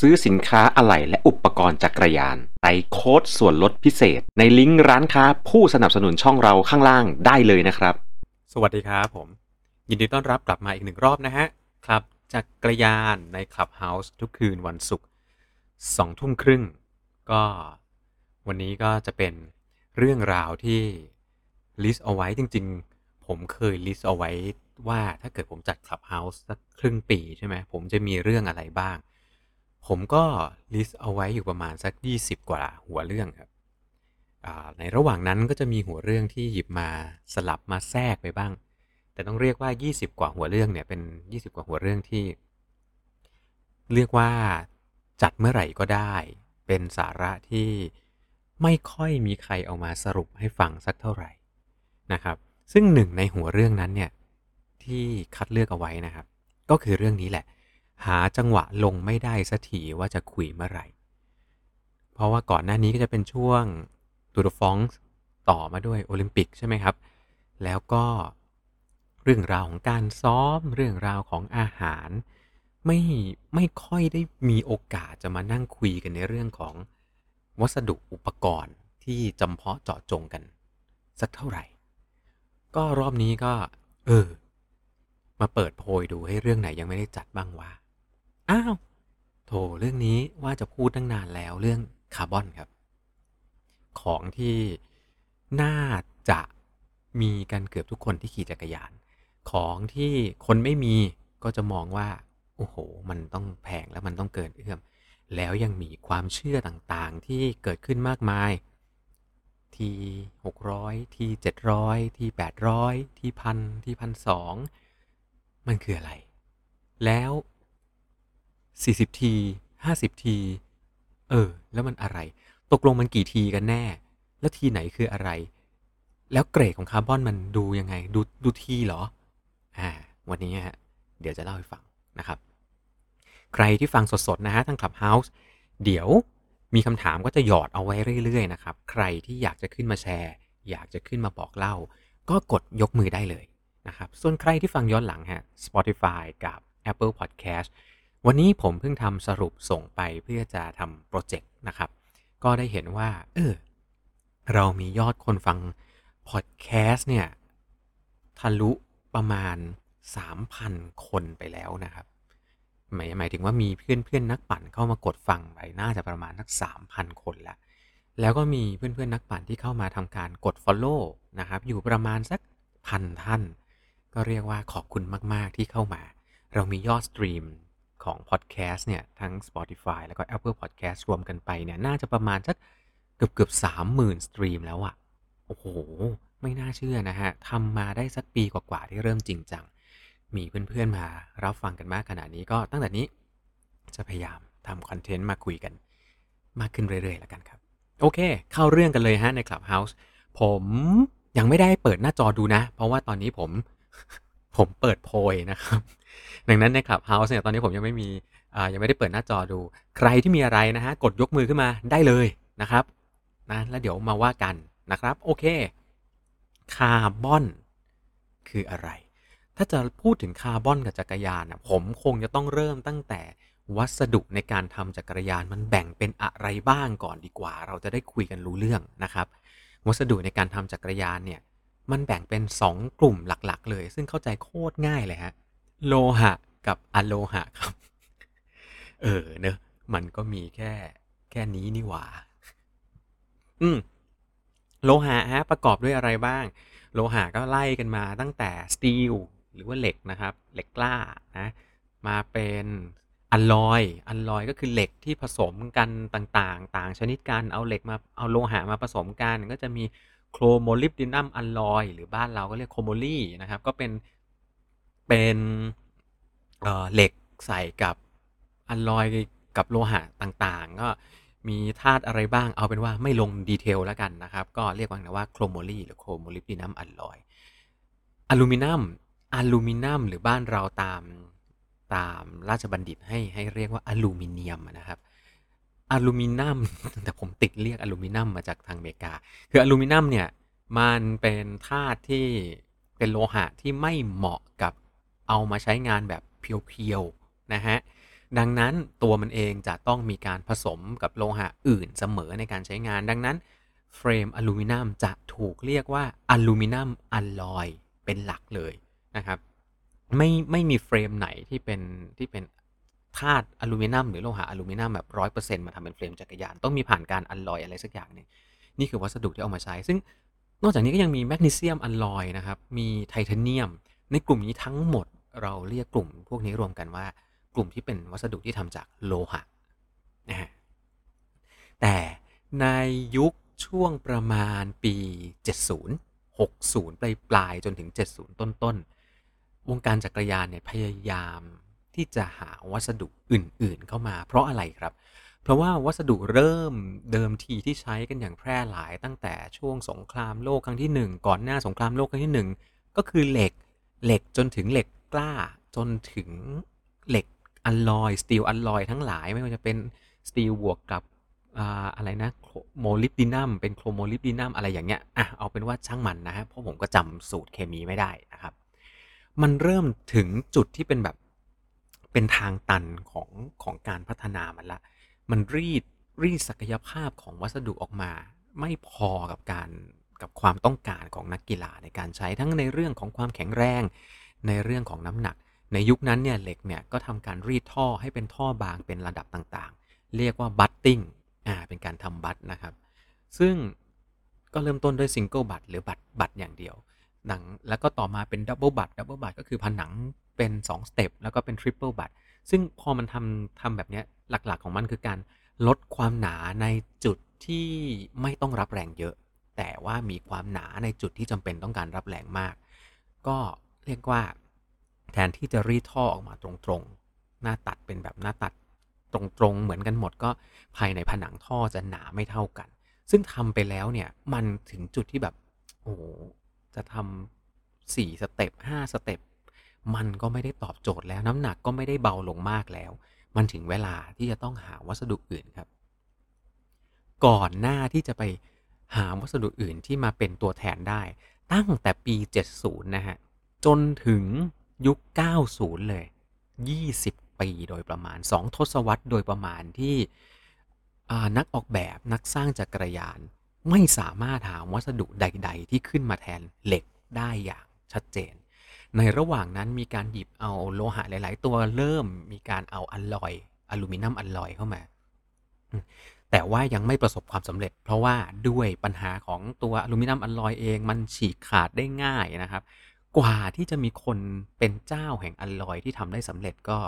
ซื้อสินค้าอะไหล่และอุปกรณ์จักรยานใส่โค้ดส่วนลดพิเศษ ในลิงก์ร้านค้าผู้สนับสนุนช่องเราข้างล่างได้เลยนะครับ สวัสดีครับผม ยินดีต้อนรับกลับมาอีกหนึ่งรอบนะฮะครับจักรยานใน Clubhouse ทุกคืนวันศุกร์สองทุ่มครึ่ง ก็วันนี้ก็จะเป็นเรื่องราวที่ list เอาไว้จริง ๆ ผมเคย list เอาไว้ว่าถ้าเกิดผมจัด Clubhouse สักครึ่งปีใช่ไหมผมจะมีเรื่องอะไรบ้าง ผมก็ลิสต์เอาไว้อยู่ประมาณสัก 20 กว่าหัวเรื่องครับในระหว่างนั้นก็จะมีหัวเรื่องที่หยิบมาสลับมาแทรกไปบ้าง แต่ต้องเรียกว่า 20 กว่าหัวเรื่องเนี่ยเป็น 20 กว่าหัวเรื่องที่ เรียกว่าจัดเมื่อไหร่ก็ได้ เป็นสาระที่ไม่ค่อยมีใครเอามาสรุปให้ฟังสักเท่าไหร่นะครับ ซึ่งหนึ่งในหัวเรื่องนั้นเนี่ยที่คัดเลือกเอาไว้นะครับ ก็คือเรื่องนี้แหละ หาจังหวะลงไม่ได้สักทีว่าจะคุยเมื่อไหร่ เพราะว่าก่อนหน้านี้ก็จะเป็นช่วงตูดฟองต่อมาด้วยโอลิมปิกใช่ไหมครับ แล้วก็เรื่องราวของการซ้อมเรื่องราวของอาหาร ไม่ไม่ค่อยได้มีโอกาสจะมานั่งคุยกันในเรื่องของวัสดุอุปกรณ์ที่จำเพาะเจาะจงกัน สักเท่าไหร่ ก็รอบนี้ก็ เออ มาเปิดโพยดูให้เรื่องไหนยังไม่ได้จัดบ้างวะ อ้าว โถ เรื่องนี้ว่าจะพูดตั้งนานแล้วเรื่องคาร์บอนครับ ของที่น่าจะมีกันเกือบทุกคนที่ขี่จักรยาน ของที่คนไม่มีก็จะมองว่า โอ้โห มันต้องแพงแล้วมันต้องเกินเอื้อม แล้วยังมีความเชื่อต่างๆที่เกิดขึ้นมากมาย ที่600 ที่ 700 ที่ 800 ที่พันที่พันสองมันคืออะไร แล้ว 40 ที 50 ที เออ แล้วมันอะไร ตกลงมันกี่ทีกันแน่ แล้วทีไหนคืออะไร แล้วเกรดของคาร์บอนมันดูยังไง ดูดูทีเหรอ อ่า วันนี้ฮะ เดี๋ยวจะเล่าให้ฟังนะครับ ใครที่ฟังสดๆนะฮะทาง Clubhouse เดี๋ยวมีคำถามก็จะหยอดเอาไว้เรื่อยๆนะครับ ใครที่อยากจะขึ้นมาแชร์ อยากจะขึ้นมาบอกเล่า ก็กดยกมือได้เลยนะครับ ส่วนใครที่ฟังย้อนหลังฮะ Spotify กับ Apple Podcast วันนี้ผมเพิ่งทำสรุปส่งไปเพื่อจะทำโปรเจกต์นะครับ ก็ได้เห็นว่า เออ เรามียอดคนฟังพอดแคสต์เนี่ย ทะลุประมาณ 3,000 คนไปแล้วนะครับ หมายหมายถึงว่ามีเพื่อนเพื่อนนักปั่นเข้ามากดฟังไปน่าจะประมาณสัก 3,000 คนละ แล้วก็มีเพื่อนเพื่อนนักปั่นที่เข้ามาทำการกด Follow นะครับ อยู่ประมาณสักพันท่าน ก็เรียกว่าขอบคุณมาก ๆ ที่เข้ามา เรามียอด stream ของพอดแคสต์เนี่ยทั้ง Spotify แล้วก็ Apple Podcast รวมกันไปเนี่ยน่าจะประมาณสักเกือบเกือบสามหมื่น stream แล้วอะโอ้โห ไม่น่าเชื่อนะฮะทำมาได้สักปีกว่าๆที่เริ่มจริงจัง มีเพื่อนๆมารับฟังกันมากขนาดนี้ก็ตั้งแต่นี้จะพยายามทำคอนเทนต์มาคุยกัน มากขึ้นเรื่อยๆแล้วกันครับ โอเค เข้าเรื่องกันเลยฮะใน Clubhouse ผมยังไม่ได้เปิดหน้าจอดูนะ เพราะว่าตอนนี้ผม ผมเปิดโพยนะครับ ดังนั้นใน Clubhouse เนี่ยตอนนี้ผมยังไม่มียังไม่ได้เปิดหน้าจอดู ใครที่มีอะไรนะฮะกดยกมือขึ้นมาได้เลยนะครับนะแล้วเดี๋ยวมาว่ากันนะครับ โอเค คาร์บอน คืออะไร ถ้าจะพูดถึงคาร์บอนกับจักรยานนะผมคงจะต้องเริ่มตั้งแต่วัสดุในการทำจักรยานมันแบ่งเป็นอะไรบ้างก่อนดีกว่า เราจะได้คุยกันรู้เรื่องนะครับ วัสดุในการทำจักรยานเนี่ย มันแบ่งเป็น 2 กลุ่มหลักๆ เลย ซึ่งเข้าใจโคตรง่ายเลยฮะ โลหะกับอะโลหะครับ เออเนอะมันก็มีแค่แค่นี้นี่หว่า อืม โลหะฮะประกอบด้วยอะไรบ้าง โลหะก็ไล่กันมาตั้งแต่สตีลหรือว่าเหล็กนะครับ เหล็กกล้านะ มาเป็นอัลลอย อัลลอยก็คือเหล็กที่ผสมกันต่างๆ ต่างชนิดกัน เอาเหล็กมา เอาโลหะมาผสมกัน ก็จะมี โครโมลิบดินัมอัลลอยหรือบ้านเราก็เรียกโครโมลีนะครับ ก็เป็นเป็นเหล็กใส่กับอัลลอยกับโลหะต่างๆ ก็มีธาตุอะไรบ้างเอาเป็นว่าไม่ลง detail แล้วกันนะครับ ก็เรียกว่าว่า chromoly หรือ chromolybdenum alloy อลูมิเนียมอลูมิเนียมหรือบ้านเราตามตามราชบัณฑิตให้ให้เรียกว่าอลูมิเนียมนะครับ อลูมิเนียมแต่ผมติดเรียก aluminum มาจากทางอเมริกา คืออลูมิเนียมเนี่ย มันเป็นธาตุที่เป็นโลหะที่ไม่เหมาะกับเอามาใช้งานแบบ pure ๆนะฮะ ดังนั้นตัวมันเองจะต้องมีการผสมกับโลหะอื่นเสมอในการใช้งาน ดังนั้นเฟรมอลูมิเนียมจะถูกเรียกว่าอลูมิเนียมอลลอยเป็นหลักเลยนะครับ ไม่ไม่มีเฟรมไหนที่เป็นที่เป็น ธาตุอลูมิเนียมหรือโลหะอลูมิเนียมแบบร้อยเปอร์เซ็นต์มาทำเป็นเฟรมจักรยาน ต้องมีผ่านการอัลลอยอะไรสักอย่างหนึ่งนี่คือวัสดุที่เอามาใช้ ซึ่งนอกจากนี้ก็ยังมีแมกนีเซียมอลลอยนะครับ มีไทเทเนียม ในกลุ่มนี้ทั้งหมดเราเรียกกลุ่มพวกนี้รวมกันว่ากลุ่มที่เป็นวัสดุที่ทำจากโลหะนะฮะแต่ในยุคช่วงประมาณปี 70 60 ปลายปลายๆจนถึง 70 ต้นต้นๆวงการจักรยานเนี่ยพยายาม ที่จะหาวัสดุอื่นๆเข้ามา เพราะอะไรครับ เพราะว่าวัสดุเริ่มเดิมทีที่ใช้กันอย่างแพร่หลายตั้งแต่ช่วงสงครามโลกครั้งที่ 1 ก่อนหน้าสงครามโลกครั้งที่ 1 ก็คือเหล็กเหล็กจนถึงเหล็กกล้าจนถึงเหล็กอลลอยสตีลอลลอยทั้งหลายไม่ว่าจะเป็นสตีลบวกกับอะไรนะโมลิบดินัมเป็นโครโมลิบดินัมอะไรอย่างเงี้ยอะเอาเป็นว่าช่างมันนะฮะเพราะผมก็จำสูตรเคมีไม่ได้นะครับ มันเริ่มถึงจุดที่เป็นแบบ เป็นทางตันของของการพัฒนามันละ มันรีดรีดศักยภาพของวัสดุออกมา ไม่พอกับการกับความต้องการของนักกีฬาในการใช้ทั้งในเรื่องของความแข็งแรง ในเรื่องของน้ำหนัก ในยุคนั้นเนี่ยเหล็กเนี่ยก็ทำการรีดท่อให้เป็นท่อบางเป็นระดับต่างๆ เรียกว่า butting อ่าเป็นการทำ butt นะครับ ซึ่งก็เริ่มต้นด้วย single butt หรือ butt butt อย่างเดียว หนังแล้วก็ต่อมาเป็น double butt double butt ก็คือผนังเป็น2 step แล้วก็เป็น triple butt ซึ่งพอมันทำทำแบบนี้หลักๆของมันคือการลดความหนาในจุดที่ไม่ต้องรับแรงเยอะ แต่ว่ามีความหนาในจุดที่จำเป็นต้องการรับแรงมาก ก็เรียกว่าแทนที่จะรีดท่อออกมาตรงๆ หน้าตัดเป็นแบบหน้าตัดตรงๆ เหมือนกันหมดก็ภายในผนังท่อจะหนาไม่เท่ากัน ซึ่งทำไปแล้วเนี่ยมันถึงจุดที่แบบโอ้ จะทำสี่สเต็ปห้าสเต็ปมันก็ไม่ได้ตอบโจทย์แล้วน้ำหนักก็ไม่ได้เบาลงมากแล้ว มันถึงเวลาที่จะต้องหาวัสดุอื่นครับ ก่อนหน้าที่จะไปหาวัสดุอื่นที่มาเป็นตัวแทนได้ ตั้งแต่ปี 70 นะฮะ จนถึงยุค 90 เลย 20 ปีโดยประมาณ 2 ทศวรรษโดยประมาณที่นักออกแบบนักสร้างจักรยาน ไม่สามารถหาวัสดุใด ๆ ที่ขึ้นมาแทนเหล็กได้อย่างชัดเจน ในระหว่างนั้นมีการหยิบเอาโลหะหลาย ๆ ตัวเริ่มมีการเอาอลลอยอลูมิเนียมอลลอยเข้ามาแต่ว่ายังไม่ประสบความสำเร็จ เพราะว่าด้วยปัญหาของตัวอลูมิเนียมอลลอยเองมันฉีกขาดได้ง่ายนะครับ กว่าที่จะมีคนเป็นเจ้าแห่งอลลอยที่ทำได้สำเร็จก็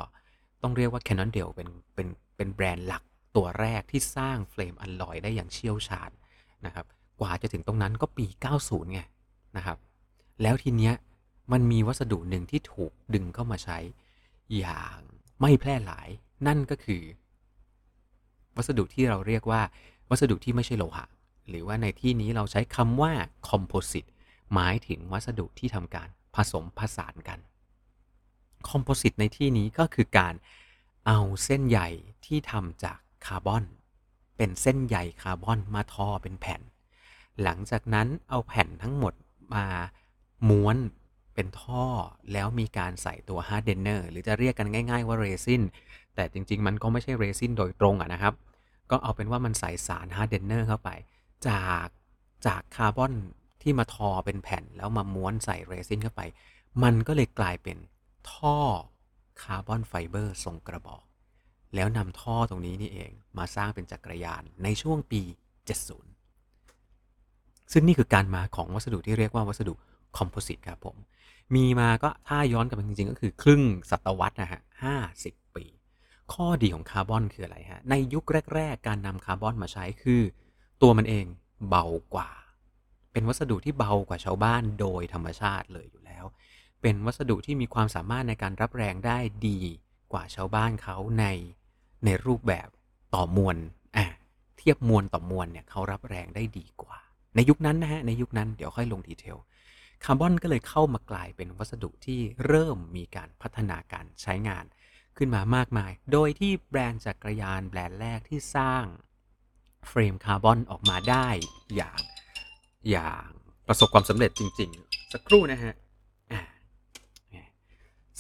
ต้องเรียกว่า Cannondale เป็นเป็นเป็นแบรนด์หลักตัวแรกที่สร้างเฟรมอลลอยได้อย่างเชี่ยวชาญ นะครับกว่าจะถึงตรงนั้นก็ปี 90 ไงนะครับ แล้วทีเนี้ยมันมีวัสดุหนึ่งที่ถูกดึงเข้ามาใช้อย่างไม่แพร่หลาย นั่นก็คือ วัสดุที่เราเรียกว่า วัสดุที่ไม่ใช่โลหะ หรือว่าในที่นี้เราใช้คำว่าคอมโพสิตหมายถึงวัสดุที่ทำการผสมผสานกัน composite ในที่นี้ก็คือการเอาเส้นใยที่ทำจากคาร์บอน เป็นเส้นใยคาร์บอนมาทอเป็นแผ่น หลังจากนั้นเอาแผ่นทั้งหมดมาม้วนเป็นท่อแล้วมีการใส่ตัว hardener หรือจะเรียกกันง่าย ๆ ว่าเรซินแต่จริง ๆ มันก็ไม่ใช่เรซินโดยตรงอะนะครับ ก็เอาเป็นว่ามันใส่สาร hardener เข้าไป จากจากคาร์บอนที่มาทอเป็นแผ่นแล้วมาม้วนใส่เรซินเข้าไป มันก็เลยกลายเป็นท่อ carbon fiber ทรงกระบอก แล้วนำท่อตรงนี้นี่เองมาสร้างเป็นจักรยานในช่วงปี 70 ซึ่งนี่คือการมาของวัสดุที่เรียกว่าวัสดุ composite ครับผม มีมาก็ถ้าย้อนกลับไปจริงๆ ก็คือครึ่งศตวรรษนะฮะ50ปี ข้อดีของคาร์บอนคืออะไรฮะ ในยุคแรก ๆ การนำคาร์บอนมาใช้คือ ตัวมันเองเบากว่า เป็นวัสดุที่เบากว่าชาวบ้านโดยธรรมชาติเลยอยู่แล้ว เป็นวัสดุที่มีความสามารถในการรับแรงได้ดีกว่าชาวบ้านเขาใน ในรูปแบบต่อมวลอะเทียบมวลต่อมวลเนี่ยเขารับแรงได้ดีกว่า ในยุคนั้นนะฮะในยุคนั้นเดี๋ยวค่อยลง detail คาร์บอนก็เลยเข้ามากลายเป็นวัสดุที่เริ่มมีการพัฒนาการใช้งาน ขึ้นมามากมาย โดยที่แบรนด์จักรยานแบรนด์แรกที่สร้างเฟรมคาร์บอนออกมาได้อย่างอย่างประสบความสำเร็จจริง ๆ สักครู่นะฮะ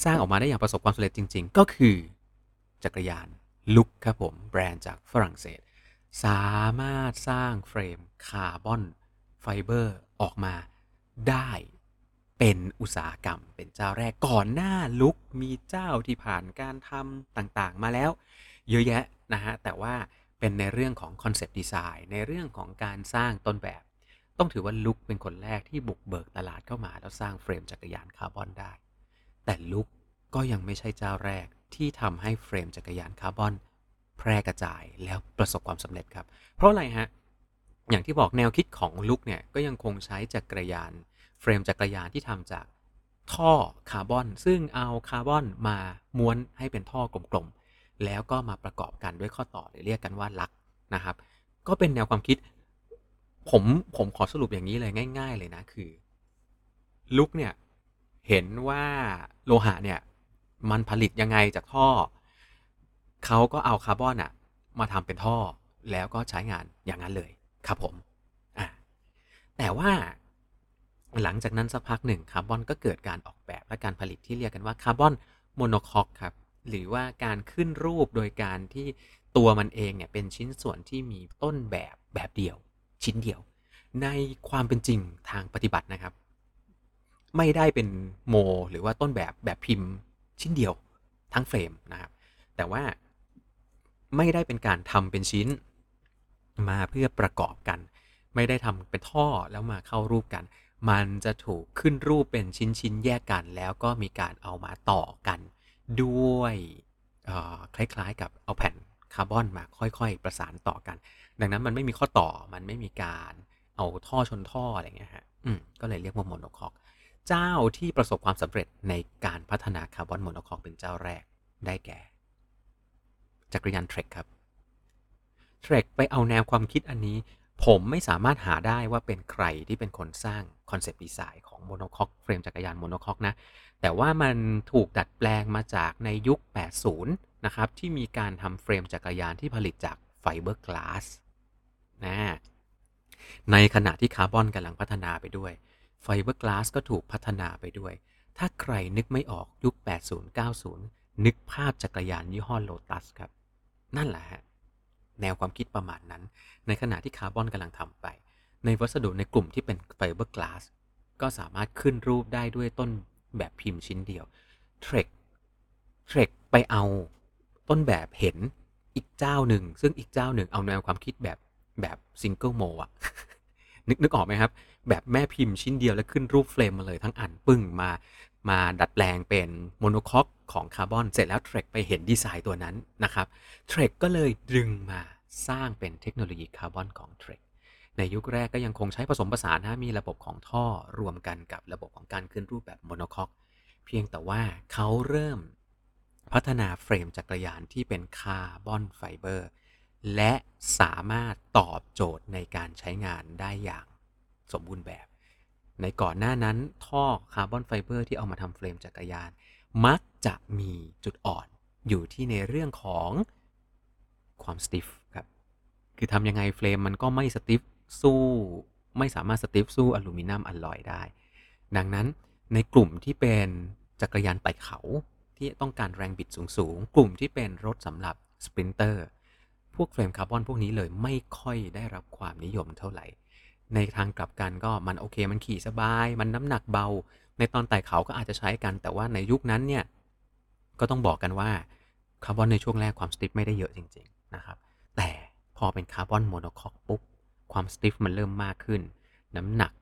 สร้างออกมาได้อย่างประสบความสำเร็จจริง ๆ ก็คือจักรยาน ลุกครับผม แบรนด์จากฝรั่งเศส สามารถสร้างเฟรมคาร์บอนไฟเบอร์ออกมาได้เป็นอุตสาหกรรม เป็นเจ้าแรกก่อนหน้า Look มีเจ้าที่ผ่านการทำต่างๆ มาแล้ว เยอะแยะนะฮะ แต่ว่าเป็นในเรื่องของ concept design ในเรื่องของการสร้างต้นแบบ ต้องถือว่า Look เป็นคนแรกที่บุกเบิกตลาดเข้ามาแล้วสร้างเฟรมจักรยานคาร์บอนได้ แต่ Look ก็ยังไม่ใช่เจ้าแรก ที่ทำให้เฟรมจักรยานคาร์บอนแพร่กระจายแล้วประสบความสำเร็จครับ เพราะอะไรฮะ อย่างที่บอกแนวคิดของลุกเนี่ยก็ยังคงใช้จักรยานเฟรมจักรยานที่ทำจากท่อคาร์บอน ซึ่งเอาคาร์บอนมาม้วนให้เป็นท่อกลมๆ แล้วก็มาประกอบกันด้วยข้อต่อหรือเรียกกันว่าลักนะครับ ก็เป็นแนวความคิด ผมผมขอสรุปอย่างนี้เลยง่าย ๆ เลยนะคือ ลุกเนี่ยเห็นว่าโลหะเนี่ย มันผลิตยังไงจากท่อ เขาก็เอาคาร์บอนอะมาทำเป็นท่อแล้วก็ใช้งานอย่างนั้นเลยครับผมอะแต่ว่าหลังจากนั้นสักพักหนึ่งคาร์บอนก็เกิดการออกแบบและการผลิตที่เรียกกันว่าคาร์บอน monocoque ครับ หรือว่าการขึ้นรูปโดยการที่ตัวมันเองเนี่ยเป็นชิ้นส่วนที่มีต้นแบบแบบเดียว ชิ้นเดียว ในความเป็นจริงทางปฏิบัตินะครับ ไม่ได้เป็นโม หรือว่าต้นแบบแบบพิมพ์ ชิ้นเดียวทั้งเฟรมนะครับ แต่ว่าไม่ได้เป็นการทำเป็นชิ้นมาเพื่อประกอบกัน ไม่ได้ทำเป็นท่อแล้วมาเข้ารูปกัน มันจะถูกขึ้นรูปเป็นชิ้นๆแยกกัน แล้วก็มีการเอามาต่อกัน ด้วยคล้ายๆ กับเอาแผ่นคาร์บอนมาค่อยๆ ประสานต่อกัน ดังนั้นมันไม่มีข้อต่อมันไม่มีการเอาท่อชนท่ออะไรเงี้ยฮะอืมก็เลยเรียกว่า monocoque เจ้าที่ประสบความสำเร็จในการพัฒนาคาร์บอน monocoque เป็นเจ้าแรกได้แก่ จักรยาน Trek ครับ Trek ไปเอาแนวความคิดอันนี้ ผมไม่สามารถหาได้ว่าเป็นใครที่เป็นคนสร้าง concept design ของ monocoque เฟรมจักรยาน monocoque นะ แต่ว่ามันถูกดัดแปลงมาจากในยุค 80 นะครับ ที่มีการทำเฟรมจักรยานที่ผลิตจากไฟเบอร์กลาสนะในขณะที่คาร์บอนกำลังพัฒนาไปด้วย ไฟเบอร์กลาสก็ถูกพัฒนาไปด้วย ถ้าใครนึกไม่ออกยุค 80-90 นึกภาพจักรยานยี่ห้อโลตัสครับ นั่นแหละฮะ แนวความคิดประมาณนั้น ในขณะที่คาร์บอนกำลังทำไป ในวัสดุในกลุ่มที่เป็นไฟเบอร์กลาสก็สามารถขึ้นรูปได้ด้วยต้นแบบพิมพ์ชิ้นเดียว Trek Trek ไปเอาต้นแบบเห็นอีกเจ้าหนึ่ง ซึ่งอีกเจ้าหนึ่งเอาแนวความคิดแบบแบบ single mold อะ นึกนึกออกไหมครับ แบบแม่พิมพ์ชิ้นเดียวแล้วขึ้นรูปเฟรมมาเลยทั้งอันปึ้งมามาดัดแปลงเป็น monocoque ของคาร์บอนเสร็จแล้ว Trek ไปเห็นดีไซน์ตัวนั้นนะครับ Trek ก็เลยดึงมาสร้างเป็นเทคโนโลยีคาร์บอนของ Trek ในยุคแรกก็ยังคงใช้ผสมผสานนะมีระบบของท่อรวมกันกับระบบของการขึ้นรูปแบบ monocoqueเพียงแต่ว่าเขาเริ่มพัฒนาเฟรมจักรยานที่เป็น carbon fiber และสามารถตอบโจทย์ในการใช้งานได้อย่างสมบูรณ์แบบ ในก่อนหน้านั้นท่อ carbon fiber ที่เอามาทำเฟรมจักรยาน มักจะมีจุดอ่อนอยู่ที่ในเรื่องของความ stiff ครับ คือทำยังไงเฟรมมันก็ไม่ stiff สู้ไม่สามารถ stiff สู้อลูมิเนียมอลลอยได้ ดังนั้นในกลุ่มที่เป็นจักรยานไต่เขาที่ต้องการแรงบิดสูงๆ กลุ่มที่เป็นรถสำหรับ sprinter พวกเฟรมคาร์บอนพวกนี้เลยไม่ค่อยได้รับความนิยมเท่าไหร่ ในทางกลับกันก็มันโอเค มันขี่สบาย มันน้ำหนักเบา ในตอนไต่เขาก็อาจจะใช้กัน แต่ว่าในยุคนั้นเนี่ยก็ต้องบอกกันว่าคาร์บอนในช่วงแรกความ stiff ไม่ได้เยอะจริงๆนะครับ แต่พอเป็นคาร์บอน monocoque ปุ๊บความ stiff มันเริ่มมากขึ้น น้ำหนัก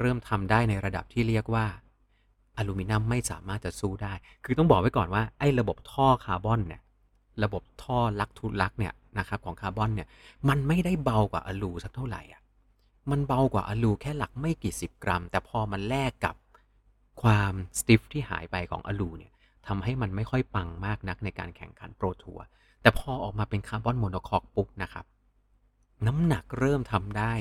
เริ่มทำได้ในระดับที่เรียกว่าอลูมิเนียมไม่สามารถจะสู้ได้ คือต้องบอกไว้ก่อนว่าไอ้ระบบท่อคาร์บอนเนี่ย ระบบท่อ lug to lug เนี่ยนะครับของคาร์บอนเนี่ยมันไม่ได้เบากว่าอลูสักเท่าไหร่อะมันเบากว่าอลูแค่หลักไม่กี่สิบกรัม แต่พอมันแลกกับความ stiff ที่หายไปของอลูเนี่ยทำให้มันไม่ค่อยปังมากนักในการแข่งขัน Pro Tourแต่พอออกมาเป็นคาร์บอน monocoque ปุ๊บนะครับ น้ำหนักเริ่มทำได้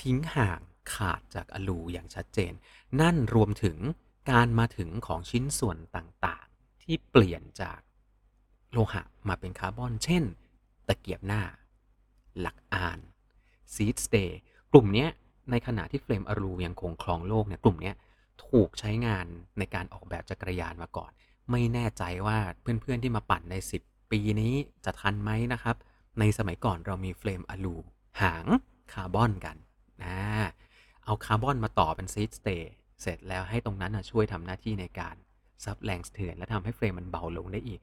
ทิ้งห่างขาดจากอลูอย่างชัดเจน นั่นรวมถึงการมาถึงของชิ้นส่วนต่างๆ ที่เปลี่ยนจาก โลหะมาเป็นคาร์บอน เช่น ตะเกียบหน้า หลักอาน seatstay กลุ่มนี้ในขณะที่เฟรมอลูยังคงครองโลกเนี่ยกลุ่มนี้ถูกใช้งานในการออกแบบจักรยานมาก่อน ไม่แน่ใจว่าเพื่อนๆที่มาปั่นใน 10 ปีปีนี้จะทันไหมนะครับ ในสมัยก่อนเรามีเฟรมอะลูหางคาร์บอนกันนะเอาคาร์บอนมาต่อเป็น seat stay เสร็จแล้วให้ตรงนั้นช่วยทำหน้าที่ในการซับแรงสะเทือนและทำให้เฟรมมันเบาลงได้อีก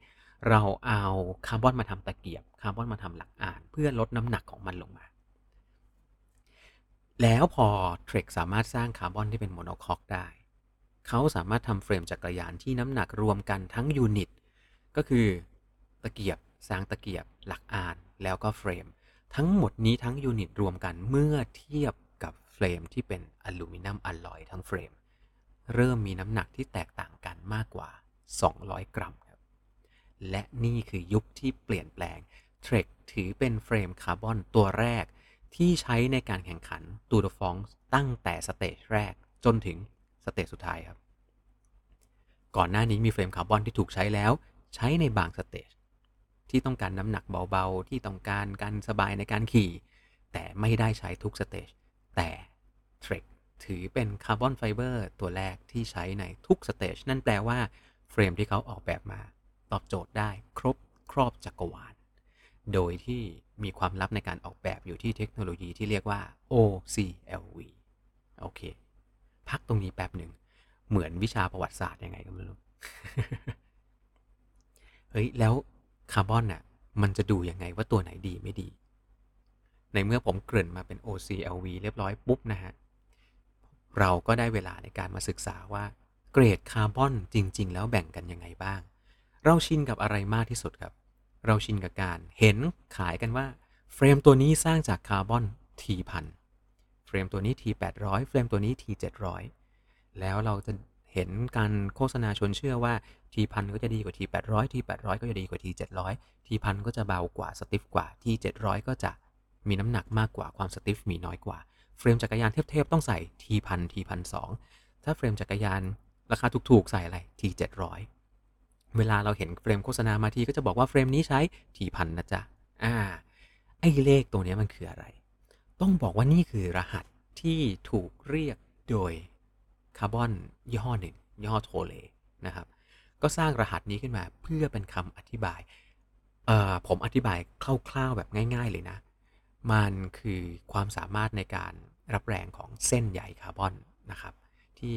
เราเอาคาร์บอนมาทำตะเกียบคาร์บอนมาทำหลักอาน เพื่อลดน้ำหนักของมันลงมา แล้วพอ Trek สามารถสร้างคาร์บอนที่เป็น monocoque ได้ เขาสามารถทำเฟรมจักรยานที่น้ำหนักรวมกันทั้งยูนิตก็คือตะเกียบสร้างตะเกียบหลักอ่านแล้วก็เฟรม ทั้งหมดนี้ทั้งยูนิตรวมกันเมื่อเทียบกับเฟรมที่เป็นอลูมิเนียมอลลอยทั้งเฟรม เริ่มมีน้ำหนักที่แตกต่างกันมากกว่า 200 กรัม และนี่คือยุคที่เปลี่ยนแปลง Trek ถือเป็นเฟรมคาร์บอนตัวแรก ที่ใช้ในการแข่งขันตูร์เดอฟรองซ์ตั้งแต่ stage แรกจนถึง stage สุดท้ายครับ ก่อนหน้านี้มีเฟรมคาร์บอนที่ถูกใช้แล้ว ใช้ในบาง stage ที่ต้องการน้ำหนักเบาๆ ที่ต้องการการสบายในการขี่ แต่ไม่ได้ใช้ทุก stage แต่ Trek ถือเป็นคาร์บอนไฟเบอร์ตัวแรกที่ใช้ในทุก stage นั่นแปลว่าเฟรมที่เขาออกแบบมา ตอบโจทย์ได้ครบครอบจักรวาล โดยที่มีความลับในการออกแบบอยู่ที่เทคโนโลยีที่เรียกว่า OCLV โอเค พักตรงนี้แป๊บหนึ่ง เหมือนวิชาประวัติศาสตร์ยังไงก็ไม่รู้ เฮ้ย แล้วคาร์บอนน่ะ มันจะดูยังไงว่าตัวไหนดีไม่ดี ในเมื่อผมเกริ่นมาเป็น OCLV เรียบร้อยปุ๊บนะฮะ เราก็ได้เวลาในการมาศึกษาว่าเกรดคาร์บอนจริง ๆ แล้วแบ่งกันยังไงบ้าง เราชินกับอะไรมากที่สุดครับ เราชินกับการเห็นขายกันว่าเฟรมตัวนี้สร้างจากคาร์บอน T พันเฟรมตัวนี้ T 800เฟรมตัวนี้ T 700 แล้วเราจะเห็นการโฆษณาชวนเชื่อว่า T พันก็จะดีกว่า T 800 T 800 ก็จะดีกว่า T 700 T พันก็จะเบากว่าสติฟกว่า T 700 ก็จะมีน้ำหนักมากกว่าความสติฟมีน้อยกว่า เฟรมจักรยานเทพๆต้องใส่ T พัน T พันสองถ้าเฟรมจักรยานราคาถูกๆใส่อะไร T 700 เวลาเราเห็นเฟรมโฆษณามาทีก็จะบอกว่าเฟรมนี้ใช้ T พันนะจ๊ะ อ่า ไอ้เลขตัวนี้มันคืออะไร ต้องบอกว่านี่คือรหัสที่ถูกเรียกโดยคาร์บอนยี่ห้อหนึ่งยี่ห้อโทเลนะครับ ก็สร้างรหัสนี้ขึ้นมาเพื่อเป็นคำอธิบาย เอ่อ ผมอธิบายคร่าวๆแบบง่าย ๆ เลยนะ มันคือความสามารถในการรับแรงของเส้นใยคาร์บอนนะครับ ที่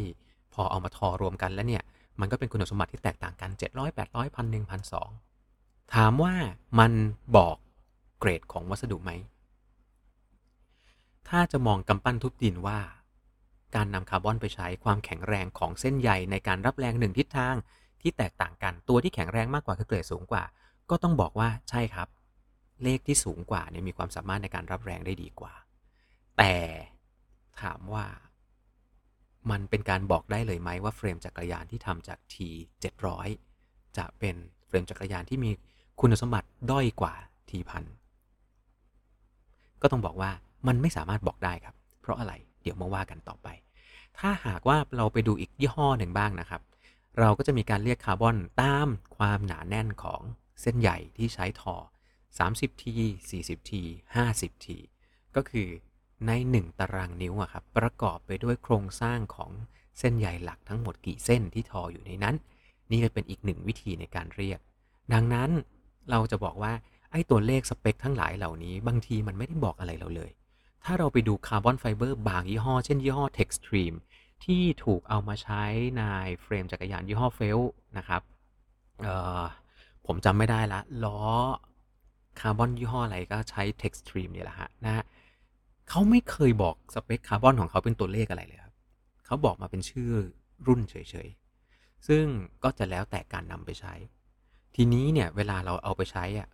พอเอามาทอรวมกันแล้วเนี่ย มันก็เป็นคุณสมบัติที่แตกต่างกัน 700 800 1 0 0 1 2ถามว่ามันบอกเกรดของวัสดุไหม ถ้าจะมองกำปั้นทุบดินว่า การนำคาร์บอนไปใช้ความแข็งแรงของเส้นใยในการรับแรงหนึ่งทิศทางที่แตกต่างกันตัวที่แข็งแรงมากกว่าคือเกรดสูงกว่า ก็ต้องบอกว่าใช่ครับ เลขที่สูงกว่าเนี่ยมีความสามารถในการรับแรงได้ดีกว่า แต่ถามว่า มันเป็นการบอกได้เลยไหมว่าเฟรมจักรยานที่ทำจาก T 700 จะเป็นเฟรมจักรยานที่มีคุณสมบัติด้อยกว่า T พันก็ต้องบอกว่ามันไม่สามารถบอกได้ครับ เพราะอะไรเดี๋ยวมาว่ากันต่อไป ถ้าหากว่าเราไปดูอีกยี่ห้อหนึ่งบ้างนะครับ เราก็จะมีการเรียกคาร์บอนตามความหนาแน่นของเส้นใหญ่ที่ใช้ทอ 30T 40T 50T ก็คือ ใน 1 ตารางนิ้วอะครับประกอบไปด้วยโครงสร้างของเส้นใยหลักทั้งหมดกี่เส้นที่ทออยู่ในนั้น นี่ก็เป็นอีกหนึ่งวิธีในการเรียก ดังนั้นเราจะบอกว่าไอ้ตัวเลขสเปคทั้งหลายเหล่านี้ บางทีมันไม่ได้บอกอะไรเราเลย ถ้าเราไปดูคาร์บอนไฟเบอร์บางยี่ห้อ เช่นยี่ห้อ TeXtreme ที่ถูกเอามาใช้ในเฟรมจักรยานยี่ห้อ Felt นะครับผมจำไม่ได้ละล้อคาร์บอนยี่ห้ออะไรก็ใช้ TeXtreme เนี่ยแหละฮะนะฮะ เขาไม่เคยบอกสเปคคาร์บอนของเขาเป็นตัวเลขอะไรเลยครับ เขาบอกมาเป็นชื่อรุ่นเฉยๆ ซึ่งก็จะแล้วแต่การนำไปใช้ ทีนี้เนี่ยเวลาเราเอาไปใช้อะ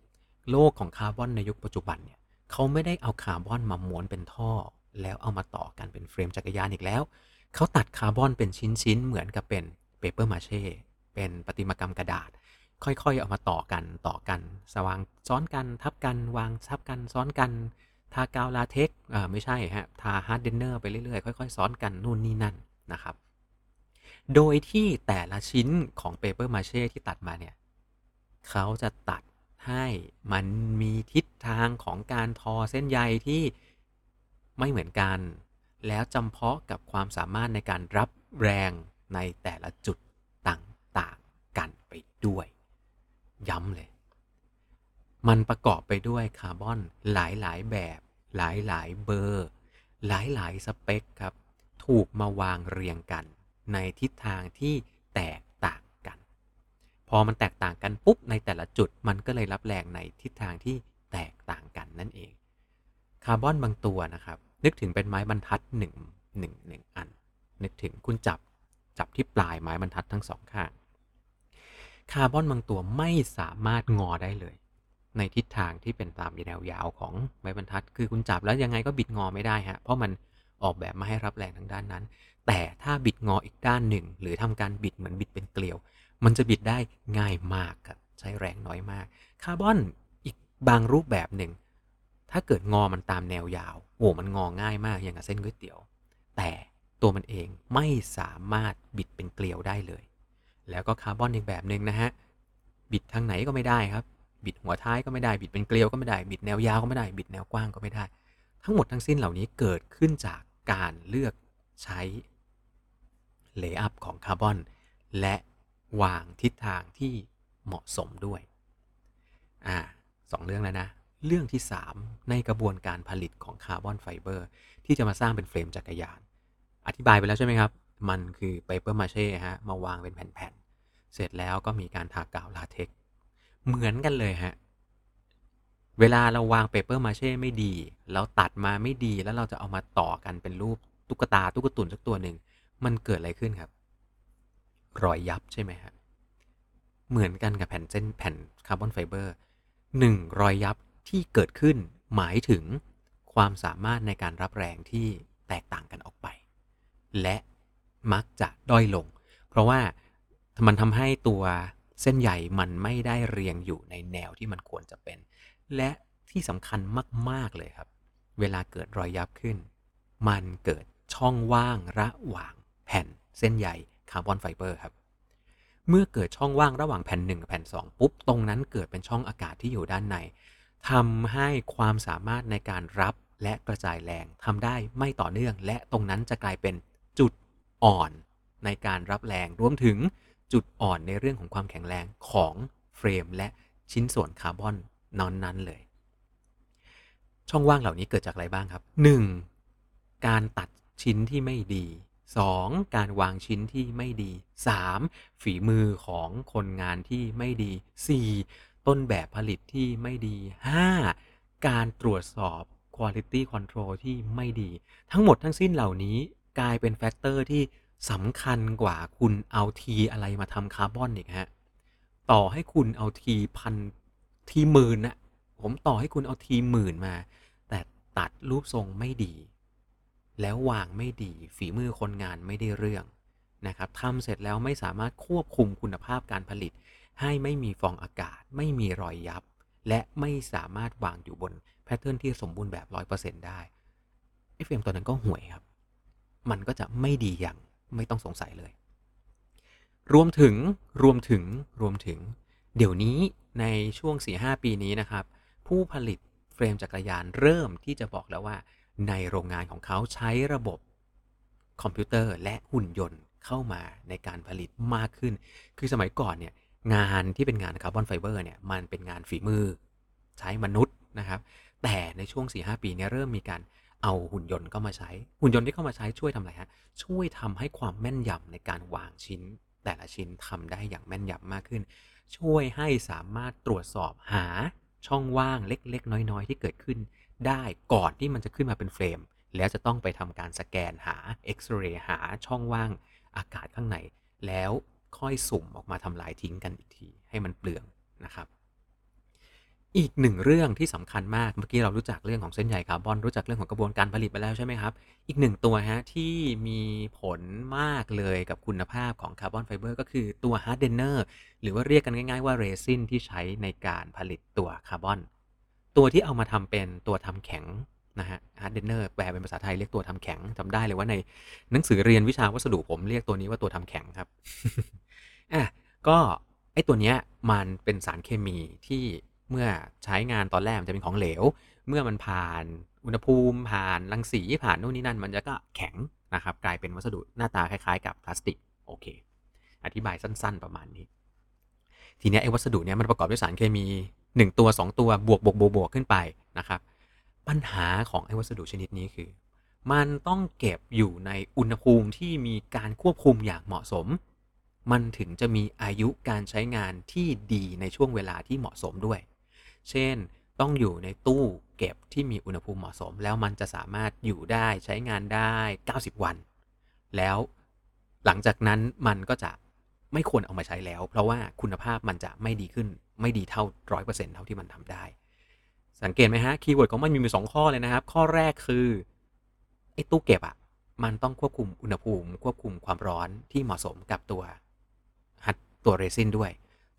โลกของคาร์บอนในยุคปัจจุบันเนี่ยเขาไม่ได้เอาคาร์บอนมาม้วนเป็นท่อ แล้วเอามาต่อกันเป็นเฟรมจักรยานอีกแล้ว เขาตัดคาร์บอนเป็นชิ้นๆ เหมือนกับเป็นเปเปอร์มาเช่เป็นประติมากรรมกระดาษ ค่อยๆ เอามาต่อกันต่อกัน สว่างซ้อนกันทับกันวางทับกันซ้อนกัน ทากาวลาเท็กซ์อ่าไม่ใช่ฮะ ทา hardener ไปเรื่อยๆ ค่อย ๆ ซ้อนกันนู่นนี่นั่นนะครับ โดยที่แต่ละชิ้นของเปเปอร์มาเช่ที่ตัดมาเนี่ยเขาจะตัดให้มันมีทิศทางของการทอเส้นใยที่ไม่เหมือนกัน แล้วจำเพาะกับความสามารถในการรับแรงในแต่ละจุดต่างๆกันไปด้วย ย้ำเลย มันประกอบไปด้วยคาร์บอนหลาย ๆ แบบ หลายๆเบอร์ หลายๆสเปคครับ ถูกมาวางเรียงกันในทิศทางที่แตกต่างกัน พอมันแตกต่างกันปุ๊บในแต่ละจุดมันก็เลยรับแรงในทิศทางที่แตกต่างกันนั่นเอง คาร์บอนบางตัวนะครับ นึกถึงเป็นไม้บรรทัดหนึ่งหนึ่งหนึ่งอัน นึกถึงคุณจับจับที่ปลายไม้บรรทัดทั้งสองข้าง คาร์บอนบางตัวไม่สามารถงอได้เลย ในทิศทางที่เป็นตามแนวยาวของไม้บรรทัด คือคุณจับแล้วยังไงก็บิดงอไม่ได้ฮะเพราะมันออกแบบมาให้รับแรงทางด้านนั้น แต่ถ้าบิดงออีกด้านหนึ่ง หรือทำการบิดเหมือนบิดเป็นเกลียว มันจะบิดได้ง่ายมากครับใช้แรงน้อยมาก คาร์บอนอีกบางรูปแบบหนึ่ง ถ้าเกิดงอมันตามแนวยาว โอ้มันงอง่ายมากอย่างกับเส้นก๋วยเตี๋ยว แต่ตัวมันเองไม่สามารถบิดเป็นเกลียวได้เลย แล้วก็คาร์บอนอีกแบบหนึ่งนะฮะบิดทางไหนก็ไม่ได้ครับ บิดหัวท้ายก็ไม่ได้บิดเป็นเกลียวก็ไม่ได้บิดแนวยาวก็ไม่ได้บิดแนวกว้างก็ไม่ได้ ทั้งหมดทั้งสิ้นเหล่านี้เกิดขึ้นจากการเลือกใช้ layup ของคาร์บอนและวางทิศทางที่เหมาะสมด้วยอ่าสองเรื่องแล้วนะ เรื่องที่ 3 ในกระบวนการผลิตของคาร์บอนไฟเบอร์ที่จะมาสร้างเป็นเฟรมจักรยาน อธิบายไปแล้วใช่ไหมครับ มันคือเปเปอร์มาเช่ฮะมาวางเป็นแผ่นๆ เสร็จแล้วก็มีการทากาวลาเท็กซ์ เหมือนกันเลยฮะ เวลาเราวางเปเปอร์มาเช่ไม่ดี เราตัดมาไม่ดีแล้วเราจะเอามาต่อกันเป็นรูปตุ๊กตาตุ๊กตุนสักตัวหนึ่ง มันเกิดอะไรขึ้นครับ รอยยับใช่ไหมฮะ เหมือนกันกับแผ่นเส้นแผ่นคาร์บอนไฟเบอร์หนึ่งรอยยับที่เกิดขึ้นหมายถึงความสามารถในการรับแรงที่แตกต่างกันออกไป และมักจะด้อยลง เพราะว่ามันทำให้ตัว เส้นใยมันไม่ได้เรียงอยู่ในแนวที่มันควรจะเป็น และที่สำคัญมาก ๆ เลยครับ เวลาเกิดรอยยับขึ้น มันเกิดช่องว่างระหว่างแผ่นเส้นใยคาร์บอนไฟเบอร์ครับ เมื่อเกิดช่องว่างระหว่างแผ่น1กับแผ่น 2 ปุ๊บ ตรงนั้นเกิดเป็นช่องอากาศที่อยู่ด้านในทำให้ความสามารถในการรับและกระจายแรงทำได้ไม่ต่อเนื่อง และตรงนั้นจะกลายเป็นจุดอ่อนในการรับแรงรวมถึง จุดอ่อนในเรื่องของความแข็งแรงของเฟรม และชิ้นส่วนคาร์บอนนอนนั้นเลย ช่องว่างเหล่านี้เกิดจากอะไรบ้างครับ 1. การตัดชิ้นที่ไม่ดี 2. การวางชิ้นที่ไม่ดี 3. ฝีมือของคนงานที่ไม่ดี 4. ต้นแบบผลิตที่ไม่ดี 5. การตรวจสอบ Quality Control ที่ไม่ดี ทั้งหมดทั้งสิ้นเหล่านี้กลายเป็น factor ที่ สำคัญกว่าคุณเอา T อะไรมาทำคาร์บอนอีกฮะ ต่อให้คุณเอา T พัน T หมื่นนะผมต่อให้คุณเอา T หมื่นมา แต่ตัดรูปทรงไม่ดี แล้ววางไม่ดี ฝีมือคนงานไม่ได้เรื่องนะครับทำเสร็จแล้วไม่สามารถควบคุมคุณภาพการผลิต ให้ไม่มีฟองอากาศ ไม่มีรอยยับ และไม่สามารถวางอยู่บน pattern ที่สมบูรณ์แบบ 100%ได้ไอ้เฟรมตัวนั้นก็ห่วยครับ มันก็จะไม่ดีอย่าง ไม่ต้องสงสัยเลย รวมถึงรวมถึงรวมถึง เดี๋ยวนี้ในช่วง 4-5 ปีนี้นะครับ ผู้ผลิตเฟรมจักรยานเริ่มที่จะบอกแล้วว่า ในโรงงานของเขาใช้ระบบคอมพิวเตอร์และหุ่นยนต์เข้ามาในการผลิตมากขึ้น คือสมัยก่อนเนี่ยงานที่เป็นงานคาร์บอนไฟเบอร์เนี่ยมันเป็นงานฝีมือ ใช้มนุษย์นะครับ แต่ในช่วง 4-5 ปีนี้เริ่มมีการ เอาหุ่นยนต์เข้ามาใช้ หุ่นยนต์ที่เข้ามาใช้ช่วยทำอะไรฮะ ช่วยทำให้ความแม่นยำในการวางชิ้น แต่ละชิ้นทำได้อย่างแม่นยำมากขึ้น ช่วยให้สามารถตรวจสอบหาช่องว่างเล็ก ๆ น้อยๆ ที่เกิดขึ้น ได้ก่อนที่มันจะขึ้นมาเป็นเฟรม แล้วจะต้องไปทำการสแกนหาเอ็กซเรย์หาช่องว่างอากาศข้างใน แล้วค่อยสุ่มออกมาทำลายทิ้งกันอีกที ให้มันเปลืองนะครับ อีกหนึ่งเรื่องที่สำคัญมากเมื่อกี้เรารู้จักเรื่องของเส้นใยคาร์บอนรู้จักเรื่องของกระบวนการผลิตไปแล้วใช่ไหมครับ อีกหนึ่งตัวฮะที่มีผลมากเลยกับคุณภาพของคาร์บอนไฟเบอร์ก็คือตัว hardener หรือว่าเรียกกันง่ายๆว่าเรซินที่ใช้ในการผลิตตัวคาร์บอน ตัวที่เอามาทำเป็นตัวทำแข็งนะฮะ hardener แปลเป็นภาษาไทยเรียกตัวทำแข็งจำได้เลยว่าในหนังสือเรียนวิชาวัสดุผมเรียกตัวนี้ว่าตัวทำแข็งครับอะก็ไอตัวเนี้ยมันเป็นสารเคมีที่ เมื่อใช้งานตอนแรกมันจะเป็นของเหลว เมื่อมันผ่านอุณหภูมิผ่านรังสีผ่านนู่นนี่นั่น มันจะก็แข็งนะครับกลายเป็นวัสดุหน้าตาคล้ายๆ กับพลาสติกโอเค อธิบายสั้น ๆ ประมาณนี้ ทีนี้ไอ้วัสดุเนี้ยมันประกอบด้วยสารเคมี 1 ตัว 2 ตัวบวกบวกบวกบวกขึ้นไปนะครับ ปัญหาของไอ้วัสดุชนิดนี้คือ มันต้องเก็บอยู่ในอุณหภูมิที่มีการควบคุมอย่างเหมาะสม มันถึงจะมีอายุการใช้งานที่ดีในช่วงเวลาที่เหมาะสมด้วย เช่น ต้องอยู่ในตู้เก็บที่มีอุณหภูมิเหมาะสม แล้วมันจะสามารถอยู่ได้ใช้งานได้ 90 วัน แล้วหลังจากนั้นมันก็จะไม่ควรเอามาใช้แล้ว เพราะว่าคุณภาพมันจะไม่ดีขึ้นไม่ดีเท่า100%เปอร์เซ็นเท่าที่มันทำได้ สังเกตไหมฮะ keyword ของมันมีอยู่สองข้อเลยนะครับ ข้อแรกคือไอ้ตู้เก็บอะ่ะมันต้องควบคุมอุณหภูมิ ควบคุมความร้อนที่เหมาะสมกับตัว hard ตัวเรซินด้วย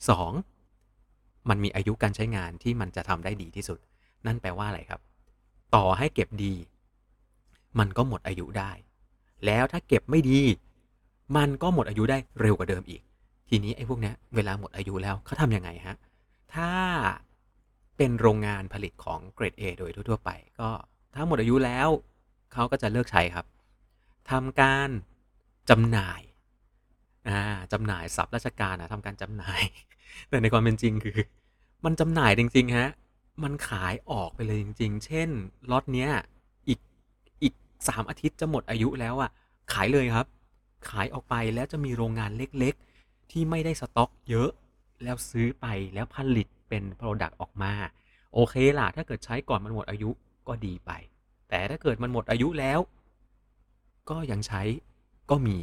2. มันมีอายุการใช้งานที่มันจะทำได้ดีที่สุด นั่นแปลว่าอะไรครับ ต่อให้เก็บดี มันก็หมดอายุได้ แล้วถ้าเก็บไม่ดี มันก็หมดอายุได้เร็วกว่าเดิมอีก ทีนี้ไอ้พวกเนี้ยเวลาหมดอายุแล้วเขาทำยังไงฮะ ถ้าเป็นโรงงานผลิตของเกรด A โดยทั่วๆไป ก็ถ้าหมดอายุแล้วเขาก็จะเลิกใช้ครับทำการจำหน่ายอ่าจำหน่ายสับราชการนะทำการจำหน่าย แต่ในความเป็นจริงคือ มันจำหน่ายจริง ๆ ฮะ มันขายออกไปเลยจริง ๆ เช่นล็อตเนี้ยอีกอีกสามอาทิตย์จะหมดอายุแล้วอะ่ะ ขายเลยครับ ขายออกไปแล้วจะมีโรงงานเล็กๆ ที่ไม่ได้สต็อกเยอะ แล้วซื้อไปแล้วผลิตเป็น product ออกมา โอเคล่ะ ถ้าเกิดใช้ก่อนมันหมดอายุก็ดีไป แต่ถ้าเกิดมันหมดอายุแล้ว ก็ยังใช้ก็มี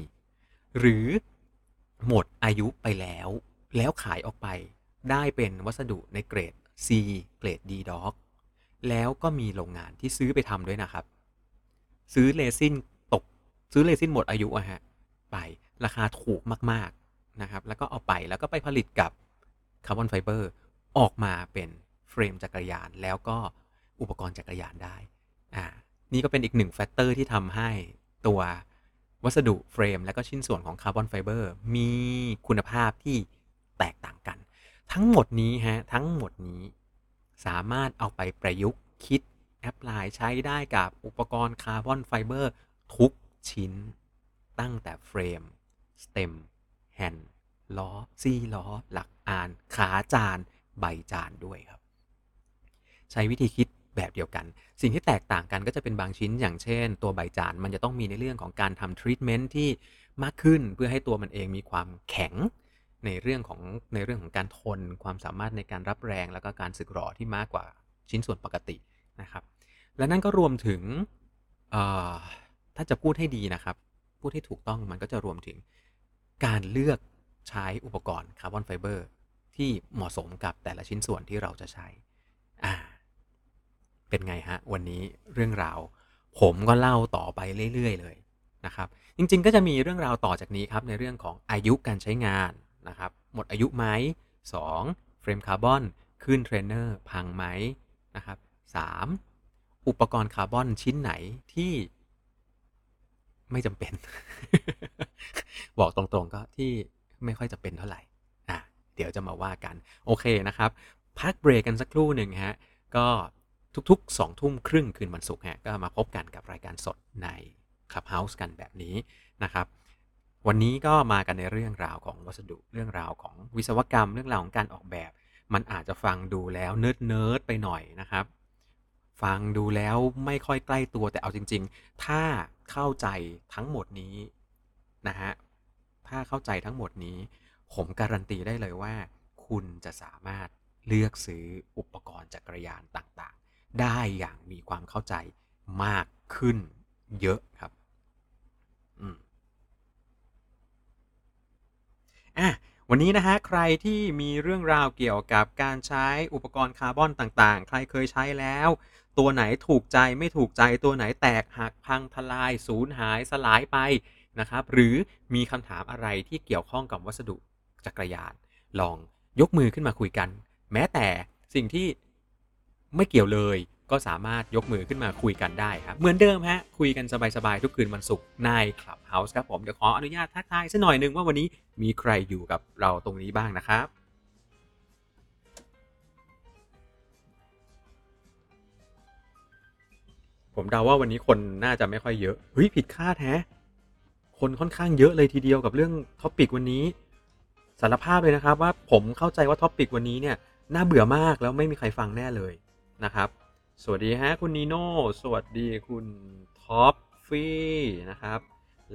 หรือหมดอายุไปแล้ว แล้วขายออกไปได้เป็นวัสดุในเกรด C เกรด D Dog แล้วก็มีโรงงานที่ซื้อไปทำด้วยนะครับ ซื้อเรซินตก ซื้อเรซินหมดอายุอะฮะไปราคาถูกมากๆนะครับ แล้วก็เอาไปแล้วก็ไปผลิตกับคาร์บอนไฟเบอร์ออกมาเป็นเฟรมจักรยานแล้วก็อุปกรณ์จักรยานได้อ่านี่ก็เป็นอีกหนึ่ง factor ที่ทำให้ตัววัสดุเฟรม และก็ชิ้นส่วนของคาร์บอนไฟเบอร์มีคุณภาพที่ แตกต่างกัน ทั้งหมดนี้ฮะทั้งหมดนี้สามารถเอาไปประยุกต์คิด apply ใช้ได้กับอุปกรณ์คาร์บอนไฟเบอร์ทุกชิ้น ตั้งแต่เฟรม stem แฮนด์ ล้อ ซี่ล้อ หลักอาน ขาจาน ใบจานด้วยครับ ใช้วิธีคิดแบบเดียวกัน สิ่งที่แตกต่างกันก็จะเป็นบางชิ้น อย่างเช่น ตัวใบจานมันจะต้องมีในเรื่องของการทำทรีทเมนต์ที่มากขึ้นเพื่อให้ตัวมันเองมีความแข็ง ในเรื่องของในเรื่องของการทนความสามารถในการรับแรงแล้วก็การสึกหรอที่มากกว่าชิ้นส่วนปกตินะครับ และนั่นก็รวมถึงถ้าจะพูดให้ดีนะครับ พูดให้ถูกต้องมันก็จะรวมถึงการเลือกใช้อุปกรณ์คาร์บอนไฟเบอร์ที่เหมาะสมกับแต่ละชิ้นส่วนที่เราจะใช้อ่าเป็นไงฮะ วันนี้เรื่องราว ผมก็เล่าต่อไปเรื่อย ๆ เลยนะครับ จริงๆ ก็จะมีเรื่องราวต่อจากนี้ครับในเรื่องของอายุการใช้งาน นะครับ หมดอายุไหม 2. เฟรมคาร์บอนขึ้นเทรนเนอร์พังไหมนะครับ 3. อุปกรณ์คาร์บอนชิ้นไหนที่ไม่จำเป็น บอกตรงๆก็ที่ไม่ค่อยจำเป็นเท่าไหร่อะเดี๋ยวจะมาว่ากัน โอเคนะครับ พักเบรกกันสักครู่หนึ่งฮะ ก็ทุกๆ2ทุ่มครึ่งคืนวันศุกร์ฮะ ก็มาพบกันกับรายการสดใน Clubhouse กันแบบนี้นะครับ วันนี้ก็มากันในเรื่องราวของวัสดุเรื่องราวของวิศวกรรม เรื่องราวของการออกแบบ มันอาจจะฟังดูแล้ว nerd nerd ไปหน่อยนะครับ ฟังดูแล้วไม่ค่อยใกล้ตัวแต่เอาจริง ๆ ถ้าเข้าใจทั้งหมดนี้นะฮะถ้าเข้าใจทั้งหมดนี้ ผมการันตีได้เลยว่า คุณจะสามารถเลือกซื้ออุปกรณ์จักรยานต่างๆ ได้อย่างมีความเข้าใจมากขึ้นเยอะครับ อืมอะ วันนี้นะฮะใครที่มีเรื่องราวเกี่ยวกับการใช้อุปกรณ์คาร์บอนต่างๆ ใครเคยใช้แล้ว ตัวไหนถูกใจไม่ถูกใจตัวไหนแตกหักพังทลายสูญหายสลายไปนะครับ หรือมีคำถามอะไรที่เกี่ยวข้องกับวัสดุจักรยาน ลองยกมือขึ้นมาคุยกัน แม้แต่สิ่งที่ไม่เกี่ยวเลย ก็สามารถยกมือขึ้นมาคุยกันได้ครับ เหมือนเดิมฮะ คุยกันสบายๆ ทุกคืนวันศุกร์ใน Clubhouse ครับผม เดี๋ยวขออนุญาตทักทายสักหน่อยหนึ่งว่าวันนี้มีใครอยู่กับเราตรงนี้บ้างนะครับผมเดาว่าวันนี้คนน่าจะไม่ค่อยเยอะเฮ้ยผิดคาดแฮะ คนค่อนข้างเยอะเลยทีเดียวกับเรื่อง topic วันนี้ สารภาพเลยนะครับว่าผมเข้าใจว่า topic วันนี้เนี่ยน่าเบื่อมากแล้วไม่มีใครฟังแน่เลยนะครับ สวัสดีฮะคุณนีโน่สวัสดีคุณท็อปฟี่นะครับ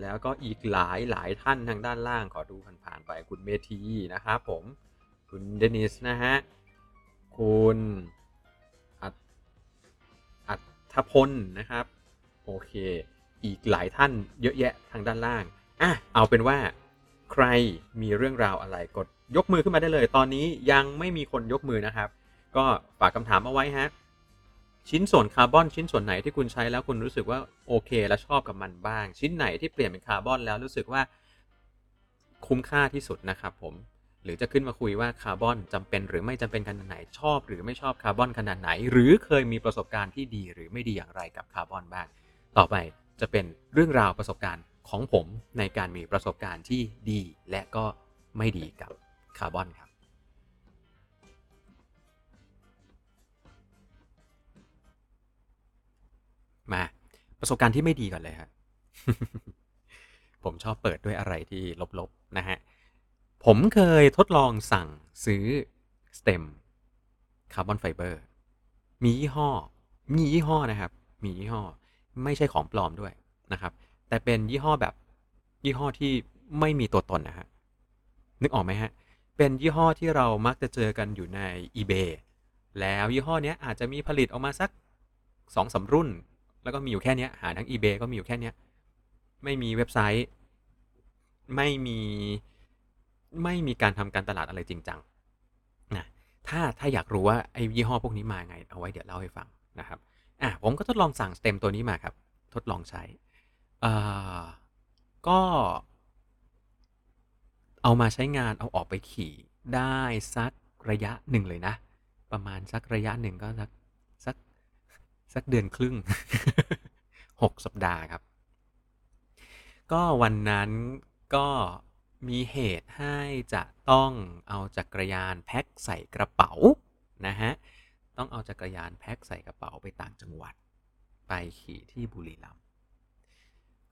แล้วก็อีกหลายหลายท่านทางด้านล่างขอดูผ่านๆไปคุณเมทีนะครับผมคุณเดนิสนะฮะคุณอัตอัธพลนะครับ โอเค อีกหลายท่านเยอะแยะทางด้านล่างอะเอาเป็นว่าใครมีเรื่องราวอะไรกดยกมือขึ้นมาได้เลย ตอนนี้ยังไม่มีคนยกมือนะครับ ก็ฝากคำถามเอาไว้ฮะ ชิ้นส่วนคาร์บอนชิ้นส่วนไหนที่คุณใช้แล้วคุณรู้สึกว่าโอเค และชอบกับมันบ้าง ชิ้นไหนที่เปลี่ยนเป็นคาร์บอนแล้วรู้สึกว่าคุ้มค่าที่สุดนะครับผมหรือจะขึ้นมาคุยว่าคาร์บอนจำเป็นหรือไม่จำเป็นขนาดไหนชอบหรือไม่ชอบคาร์บอนขนาดไหน หรือเคยมีประสบการณ์ที่ดีหรือไม่ดีอย่างไรกับคาร์บอนบ้าง ต่อไปจะเป็นเรื่องราวประสบการณ์ของผมในการมีประสบการณ์ที่ดีและก็ไม่ดีกับคาร์บอนครับ มา ประสบการณ์ที่ไม่ดีก่อนเลยครับผมชอบเปิดด้วยอะไรที่ลบๆนะฮะ ผมเคยทดลองสั่งซื้อ stem คาร์บอนไฟเบอร์มียี่ห้อ มียี่ห้อนะครับ มียี่ห้อ ไม่ใช่ของปลอมด้วยนะครับ แต่เป็นยี่ห้อแบบยี่ห้อที่ไม่มีตัวตนนะฮะ นึกออกไหมฮะ เป็นยี่ห้อที่เรามักจะเจอกันอยู่ใน eBay แล้วยี่ห้อนี้อาจจะมีผลิตออกมาสักสองสารุ่น แล้วก็มีอยู่แค่นี้หาทั้ง eBay ก็มีอยู่แค่นี้ไม่มีเว็บไซต์ ไม่มีไม่มีการทำการตลาดอะไรจริงจังนะถ้าถ้าอยากรู้ว่าไอ้ยี่ห้อพวกนี้มาไง เอาไว้เดี๋ยวเล่าให้ฟังนะครับอะผมก็ทดลองสั่งสเต็มตัวนี้มาครับ ทดลองใช้อ่าก็ เอามาใช้งานเอาออกไปขี่ได้สักระยะหนึ่งเลยนะ ประมาณสักระยะหนึ่งก็สัก สักเดือนครึ่งหกสัปดาห์ครับ ก็วันนั้นก็มีเหตุให้จะต้องเอาจักรยานแพ็คใส่กระเป๋านะฮะ ต้องเอาจักรยานแพ็คใส่กระเป๋าไปต่างจังหวัด ไปขี่ที่บุรีรัมย์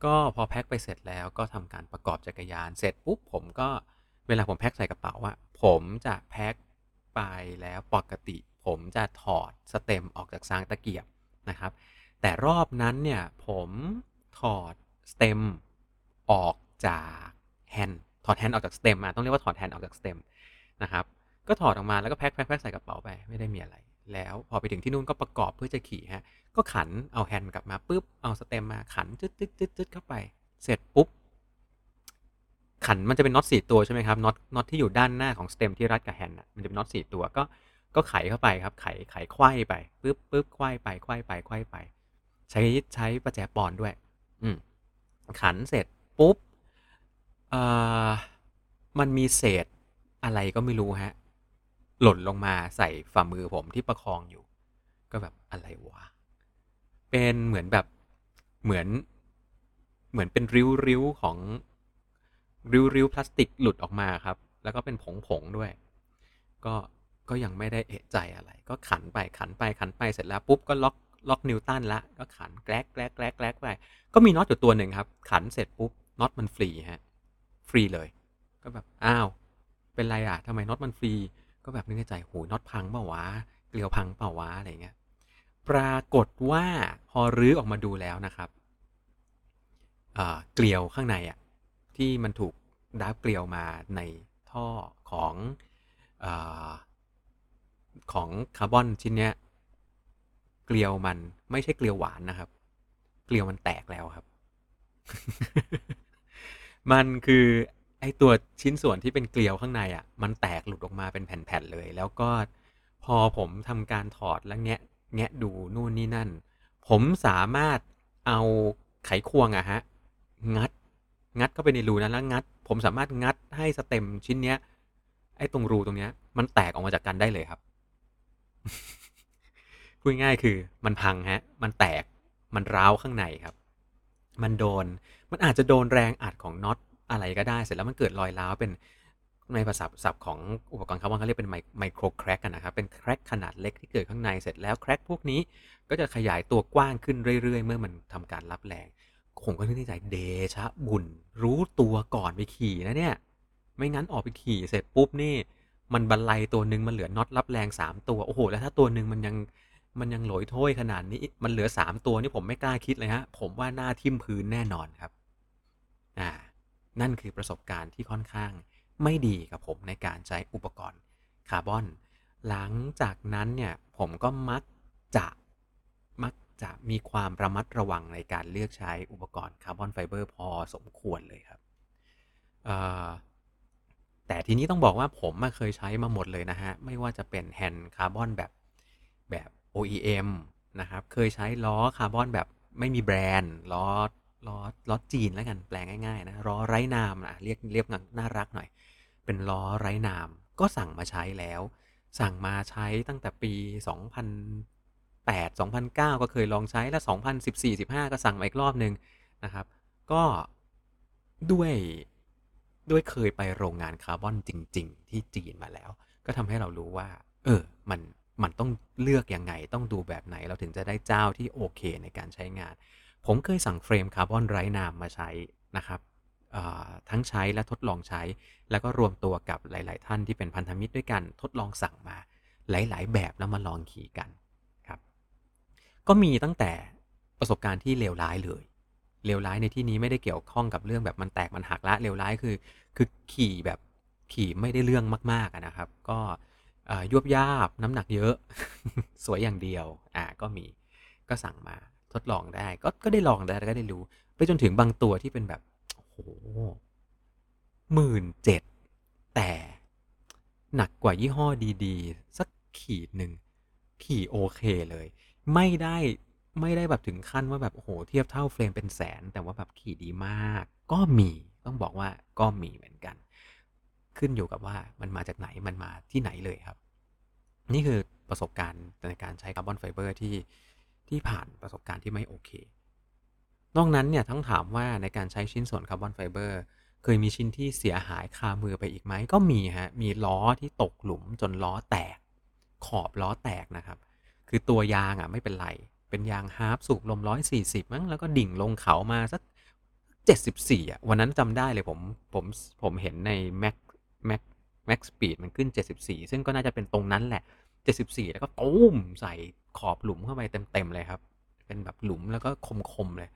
ก็พอแพ็คไปเสร็จแล้วก็ทำการประกอบจักรยานเสร็จปุ๊บผมก็เวลาผมแพ็คใส่กระเป๋าอะผมจะแพ็คไปแล้วปกติ ผมจะถอด stem ออกจากซางตะเกียบ นะครับ แต่รอบนั้นเนี่ยผมถอด stem ออกจากแฮนด์ถอดแฮนด์ออกจาก stem มาต้องเรียกว่าถอดแฮนด์ออกจาก stem นะครับก็ถอดออกมาแล้วก็แพ็คแพ็คแพ็คใส่กระเป๋าไปไม่ได้มีอะไร แล้วพอไปถึงที่นู่นก็ประกอบเพื่อจะขี่ฮะก็ขันเอาแฮนด์กลับมาปุ๊บเอา stem มาขันจึ๊ดจึ๊ดจึ๊ดจึ๊ดเข้าไป เสร็จปุ๊บขันมันจะเป็นน็อตสี่ตัวใช่ไหมครับน็อตน็อตที่อยู่ด้านหน้าของสเต็มที่รัดกับแฮนด์มันจะเป็นน็อตสี่ตัวก็ ก็ไขเข้าไปครับ ไขไขไขว้ไปปุ๊บปุ๊บไขว้ไปไขว้ไปไขว้ไป ใช้ใช้ประแจปอนด้วย อืมขันเสร็จปุ๊บเอ่อมันมีเศษอะไรก็ไม่รู้ฮะ หล่นลงมาใส่ฝ่ามือผมที่ประคองอยู่ ก็แบบอะไรวะ เป็นเหมือนแบบเหมือน เหมือนเป็นริ้วริ้วของริ้วริ้วพลาสติกหลุดออกมาครับ แล้วก็เป็นผงผงด้วย ก็ ก็ยังไม่ได้เอะใจอะไร ก็ขันไปขันไปขันไปเสร็จแล้วปุ๊บก็ล็อกล็อกนิวตันละก็ขันแกลกแกลกแกลกแกลกไปก็มีน็อตอยู่ตัวหนึ่งครับ ขันเสร็จปุ๊บน็อตมันฟรีฮะฟรีเลย ก็แบบอ้าวเป็นไรอะทำไมน็อตมันฟรี ก็แบบนึกในใจโหน็อตพังเปล่าวะเกลียวพังเปล่าวะอะไรเงี้ยปรากฏว่าพอรื้อออกมาดูแล้วนะครับเกลียวข้างในอะที่มันถูกดับเกลียวมาในท่อของอ ของคาร์บอนชิ้นเนี้ยเกลียวมันไม่ใช่เกลียวหวานนะครับ เกลียวมันแตกแล้วครับ มันคือไอตัวชิ้นส่วนที่เป็นเกลียวข้างในอะ มันแตกหลุดออกมาเป็นแผ่นๆเลย แล้วก็พอผมทำการถอดแล้วแงะแงะดูนู่นนี่นั่น ผมสามารถเอาไขควงอะฮะ งัด งัดเข้าไปในรูนั้นแล้วงัด ผมสามารถงัดให้สเต็มชิ้นเนี้ยไอ้ตรงรูตรงเนี้ย มันแตกออกมาจากกันได้เลยครับ พูดง่ายคือมันพังฮะ มันแตก มันร้าวข้างในครับ มันโดน มันอาจจะโดนแรงอัดของน็อตอะไรก็ได้ เสร็จแล้วมันเกิดรอยร้าวเป็นในภาษาศัพท์ของอุปกรณ์คาร์บอนเขาเรียกเป็นไมโครแครกกันนะครับ เป็นแครกขนาดเล็กที่เกิดข้างในเสร็จแล้วแครกพวกนี้ก็จะขยายตัวกว้างขึ้นเรื่อย ๆ เมื่อมันทำการรับแรงผมก็นึกในใจเดชะบุญรู้ตัวก่อนไปขี่นะเนี่ย ไม่งั้นออกไปขี่เสร็จปุ๊บนี่ มันบันไลตัวหนึ่งมันเหลือน็อตรับแรงสามตัว โอ้โห แล้วถ้าตัวหนึ่งมันยังมันยังหลอยถ้วยขนาดนี้ มันเหลือสามตัวนี่ผมไม่กล้าคิดเลยฮะ ผมว่าหน้าทิ่มพื้นแน่นอนครับ อ่า นั่นคือประสบการณ์ที่ค่อนข้างไม่ดีกับผมในการใช้อุปกรณ์คาร์บอน หลังจากนั้นเนี่ยผมก็มักจะมักจะมีความระมัดระวังในการเลือกใช้อุปกรณ์คาร์บอนไฟเบอร์พอสมควรเลยครับ แต่ทีนี้ต้องบอกว่าผมมาเคยใช้มาหมดเลยนะฮะ ไม่ว่าจะเป็นแฮนด์คาร์บอนแบบแบบ OEM นะครับ เคยใช้ล้อคาร์บอนแบบไม่มีแบรนด์ล้อล้อล้อจีนแล้วกันแปลงง่ายๆนะล้อไร้นามนะเรียกเรียกน่ารักหน่อย เป็นล้อไร้นาม ก็สั่งมาใช้แล้ว สั่งมาใช้ตั้งแต่ปี 2008 2009 ก็เคยลองใช้แล้ว 2014 15 ก็สั่งมาอีกรอบหนึ่งนะครับ ก็ด้วย ด้วยเคยไปโรงงานคาร์บอนจริง ๆ ที่จีนมาแล้ว ก็ทำให้เรารู้ว่า เออ มันมันต้องเลือกยังไงต้องดูแบบไหนเราถึงจะได้เจ้าที่โอเคในการใช้งาน ผมเคยสั่งเฟรมคาร์บอนไร้นามมาใช้นะครับทั้งใช้และทดลองใช้ แล้วก็รวมตัวกับหลาย ๆ ท่านที่เป็นพันธมิตรด้วยกันทดลองสั่งมา หลาย ๆ แบบแล้วมาลองขี่กันครับ ก็มีตั้งแต่ประสบการณ์ที่เลวร้ายเลย เลวร้ายในที่นี้ไม่ได้เกี่ยวข้องกับเรื่องแบบมันแตกมันหักละเลวร้ายคือ คือขี่แบบขี่ไม่ได้เรื่องมากๆนะครับ ก็ยวบยาบน้ำหนักเยอะ สวยอย่างเดียวอ่าก็มีก็สั่งมาทดลองได้ ก็ก็ได้ลองได้ก็ได้รู้ ไปจนถึงบางตัวที่เป็นแบบโอ้โหหมื่นเจ็ดแต่หนักกว่ายี่ห้อดีๆ สักขีดหนึ่งขี่โอเคเลย ไม่ได้ ไม่ได้แบบถึงขั้นว่าแบบโอ้โหเทียบเท่าเฟรมเป็นแสน แต่ว่าแบบขี่ดีมาก ก็มีต้องบอกว่าก็มีเหมือนกัน ขึ้นอยู่กับว่ามันมาจากไหนมันมาที่ไหนเลยครับ นี่คือประสบการณ์ในการใช้คาร์บอนไฟเบอร์ที่ที่ผ่านประสบการณ์ที่ไม่โอเค นอกนั้นเนี่ยทั้งถามว่าในการใช้ชิ้นส่วนคาร์บอนไฟเบอร์เคยมีชิ้นที่เสียหายคามือไปอีกไหมก็มีฮะมีล้อที่ตกหลุมจนล้อแตก ขอบล้อแตกนะครับ คือตัวยางอะไม่เป็นไร เป็นยางฮาร์ปสูบลมร้อยสี่สิบมั้งแล้วก็ดิ่งลงเขามาสักเจ็ดสิบสี่อะวันนั้นจำได้เลยผมผมผมเห็นใน Mac Mac Max Speed มันขึ้น 74 ซึ่งก็น่าจะเป็นตรงนั้นแหละ 74 แล้วก็ตุ้มใส่ขอบหลุมเข้าไปเต็มๆเลยครับ เป็นแบบหลุมแล้วก็คมๆเลย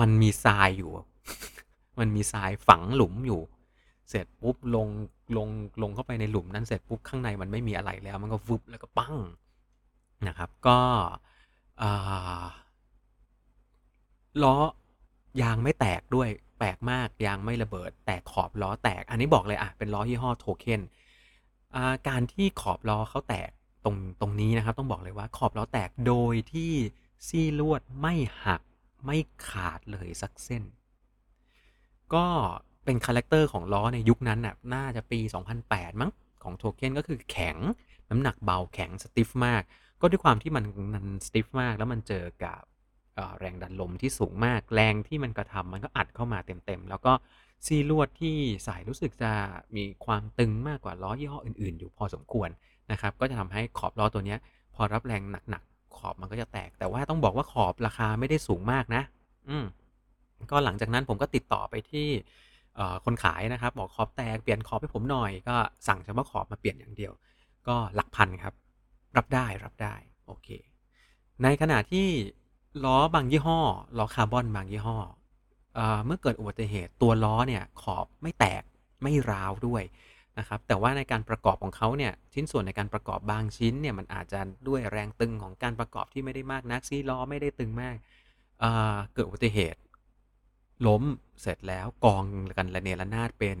มันมีทรายอยู่ มันมีทรายฝังหลุมอยู่ เสร็จปุ๊บลงลงลงเข้าไปในหลุมนั้นเสร็จปุ๊บข้างในมันไม่มีอะไรแล้ว มันก็ฟุบแล้วก็ปั้งนะครับ ก็ ล้อยางไม่แตกด้วย แปลกมากยางไม่ระเบิด แต่ขอบล้อแตก อันนี้บอกเลยอะ เป็นล้อยี่ห้อโทเค็นการที่ขอบล้อเขาแตกตรงตรงนี้นะครับ ต้องบอกเลยว่าขอบล้อแตกโดยที่ซี่ลวดไม่หักไม่ขาดเลยสักเส้น ก็เป็น character ของล้อในยุคนั้นน่ะน่าจะปี 2008 มั้งของโทเค็นก็คือแข็งน้ำหนักเบาแข็งสติฟมาก ก็ด้วยความที่มันมันสติฟมากแล้วมันเจอกับแรงดันลมที่สูงมาก แรงที่มันกระทำมันก็อัดเข้ามาเต็มๆ แล้วก็ซีลวดที่ใส่รู้สึกจะมีความตึงมากกว่าล้อยี่ห้ออื่นๆ อยู่พอสมควรนะครับ ก็จะทำให้ขอบล้อตัวนี้พอรับแรงหนักๆ ขอบมันก็จะแตก แต่ว่าต้องบอกว่าขอบราคาไม่ได้สูงมากนะ อืมก็หลังจากนั้นผมก็ติดต่อไปที่คนขายนะครับ บอกขอบแตกเปลี่ยนขอบให้ผมหน่อยก็สั่งเฉพาะขอบมาเปลี่ยนอย่างเดียว ก็หลักพันครับ รับได้รับได้โอเค ในขณะที่ล้อบางยี่ห้อล้อคาร์บอนบางยี่ห้อเมื่อเกิดอุบัติเหตุตัวล้อเนี่ยขอบไม่แตกไม่ร้าวด้วยนะครับแต่ว่าในการประกอบของเขาเนี่ยชิ้นส่วนในการประกอบบางชิ้นเนี่ยมันอาจจะด้วยแรงตึงของการประกอบที่ไม่ได้มากนักซีล้อไม่ได้ตึงมากเกิดอุบัติเหตุ ล้มเสร็จแล้วกองกันระเนระนาดเป็น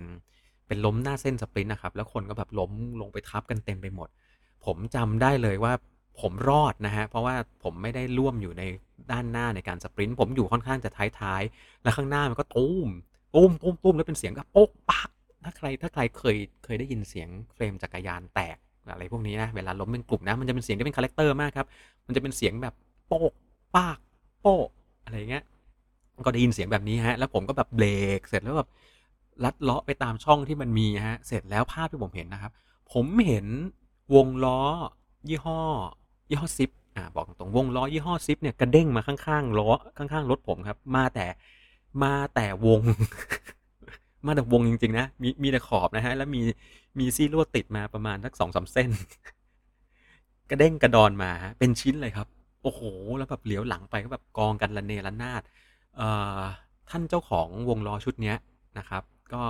เป็นล้มหน้าเส้น sprint นะครับแล้วคนก็แบบล้มลงไปทับกันเต็มไปหมด ผมจำได้เลยว่าผมรอดนะฮะ เพราะว่าผมไม่ได้ร่วมอยู่ในด้านหน้าในการ sprint ผมอยู่ค่อนข้างจะท้ายๆ แล้วข้างหน้ามันก็ตุ้มตุ้มตุ้มตุ้มแล้วเป็นเสียงก็โป๊กปักถ้าใครถ้าใครเคยเคยได้ยินเสียงเฟรมจักรยานแตกอะไรพวกนี้นะเวลาล้มเป็นกลุ่มนะมันจะเป็นเสียงที่เป็น character มากครับมันจะเป็นเสียงแบบโป๊กปากโป๊กอะไรเงี้ยก็ได้ยินเสียงแบบนี้ฮะ แล้วผมก็แบบเบรกเสร็จแล้วแบบลัดเลาะไปตามช่องที่มันมีฮะ เสร็จแล้วภาพที่ผมเห็นนะครับ ผมเห็น วงล้อ ยี่ห้อ ยี่ห้อซิปอ่าบอกตรงวงล้อยี่ห้อซิปเนี่ยกระเด้งมาข้างๆล้อข้างๆรถผมครับ มาแต่มาแต่วง มาแต่วงจริงๆนะมีมีแต่ขอบนะฮะแล้วมีมีซี่ลวดติดมาประมาณสักสองสามเส้น กระเด้งกระดอนมาฮะเป็นชิ้นเลยครับ โอ้โห แล้วแบบเหลียวหลังไปก็แบบกองกันระเนระนาดเอ่อท่านเจ้าของวงล้อชุดเนี้ยนะครับ ก็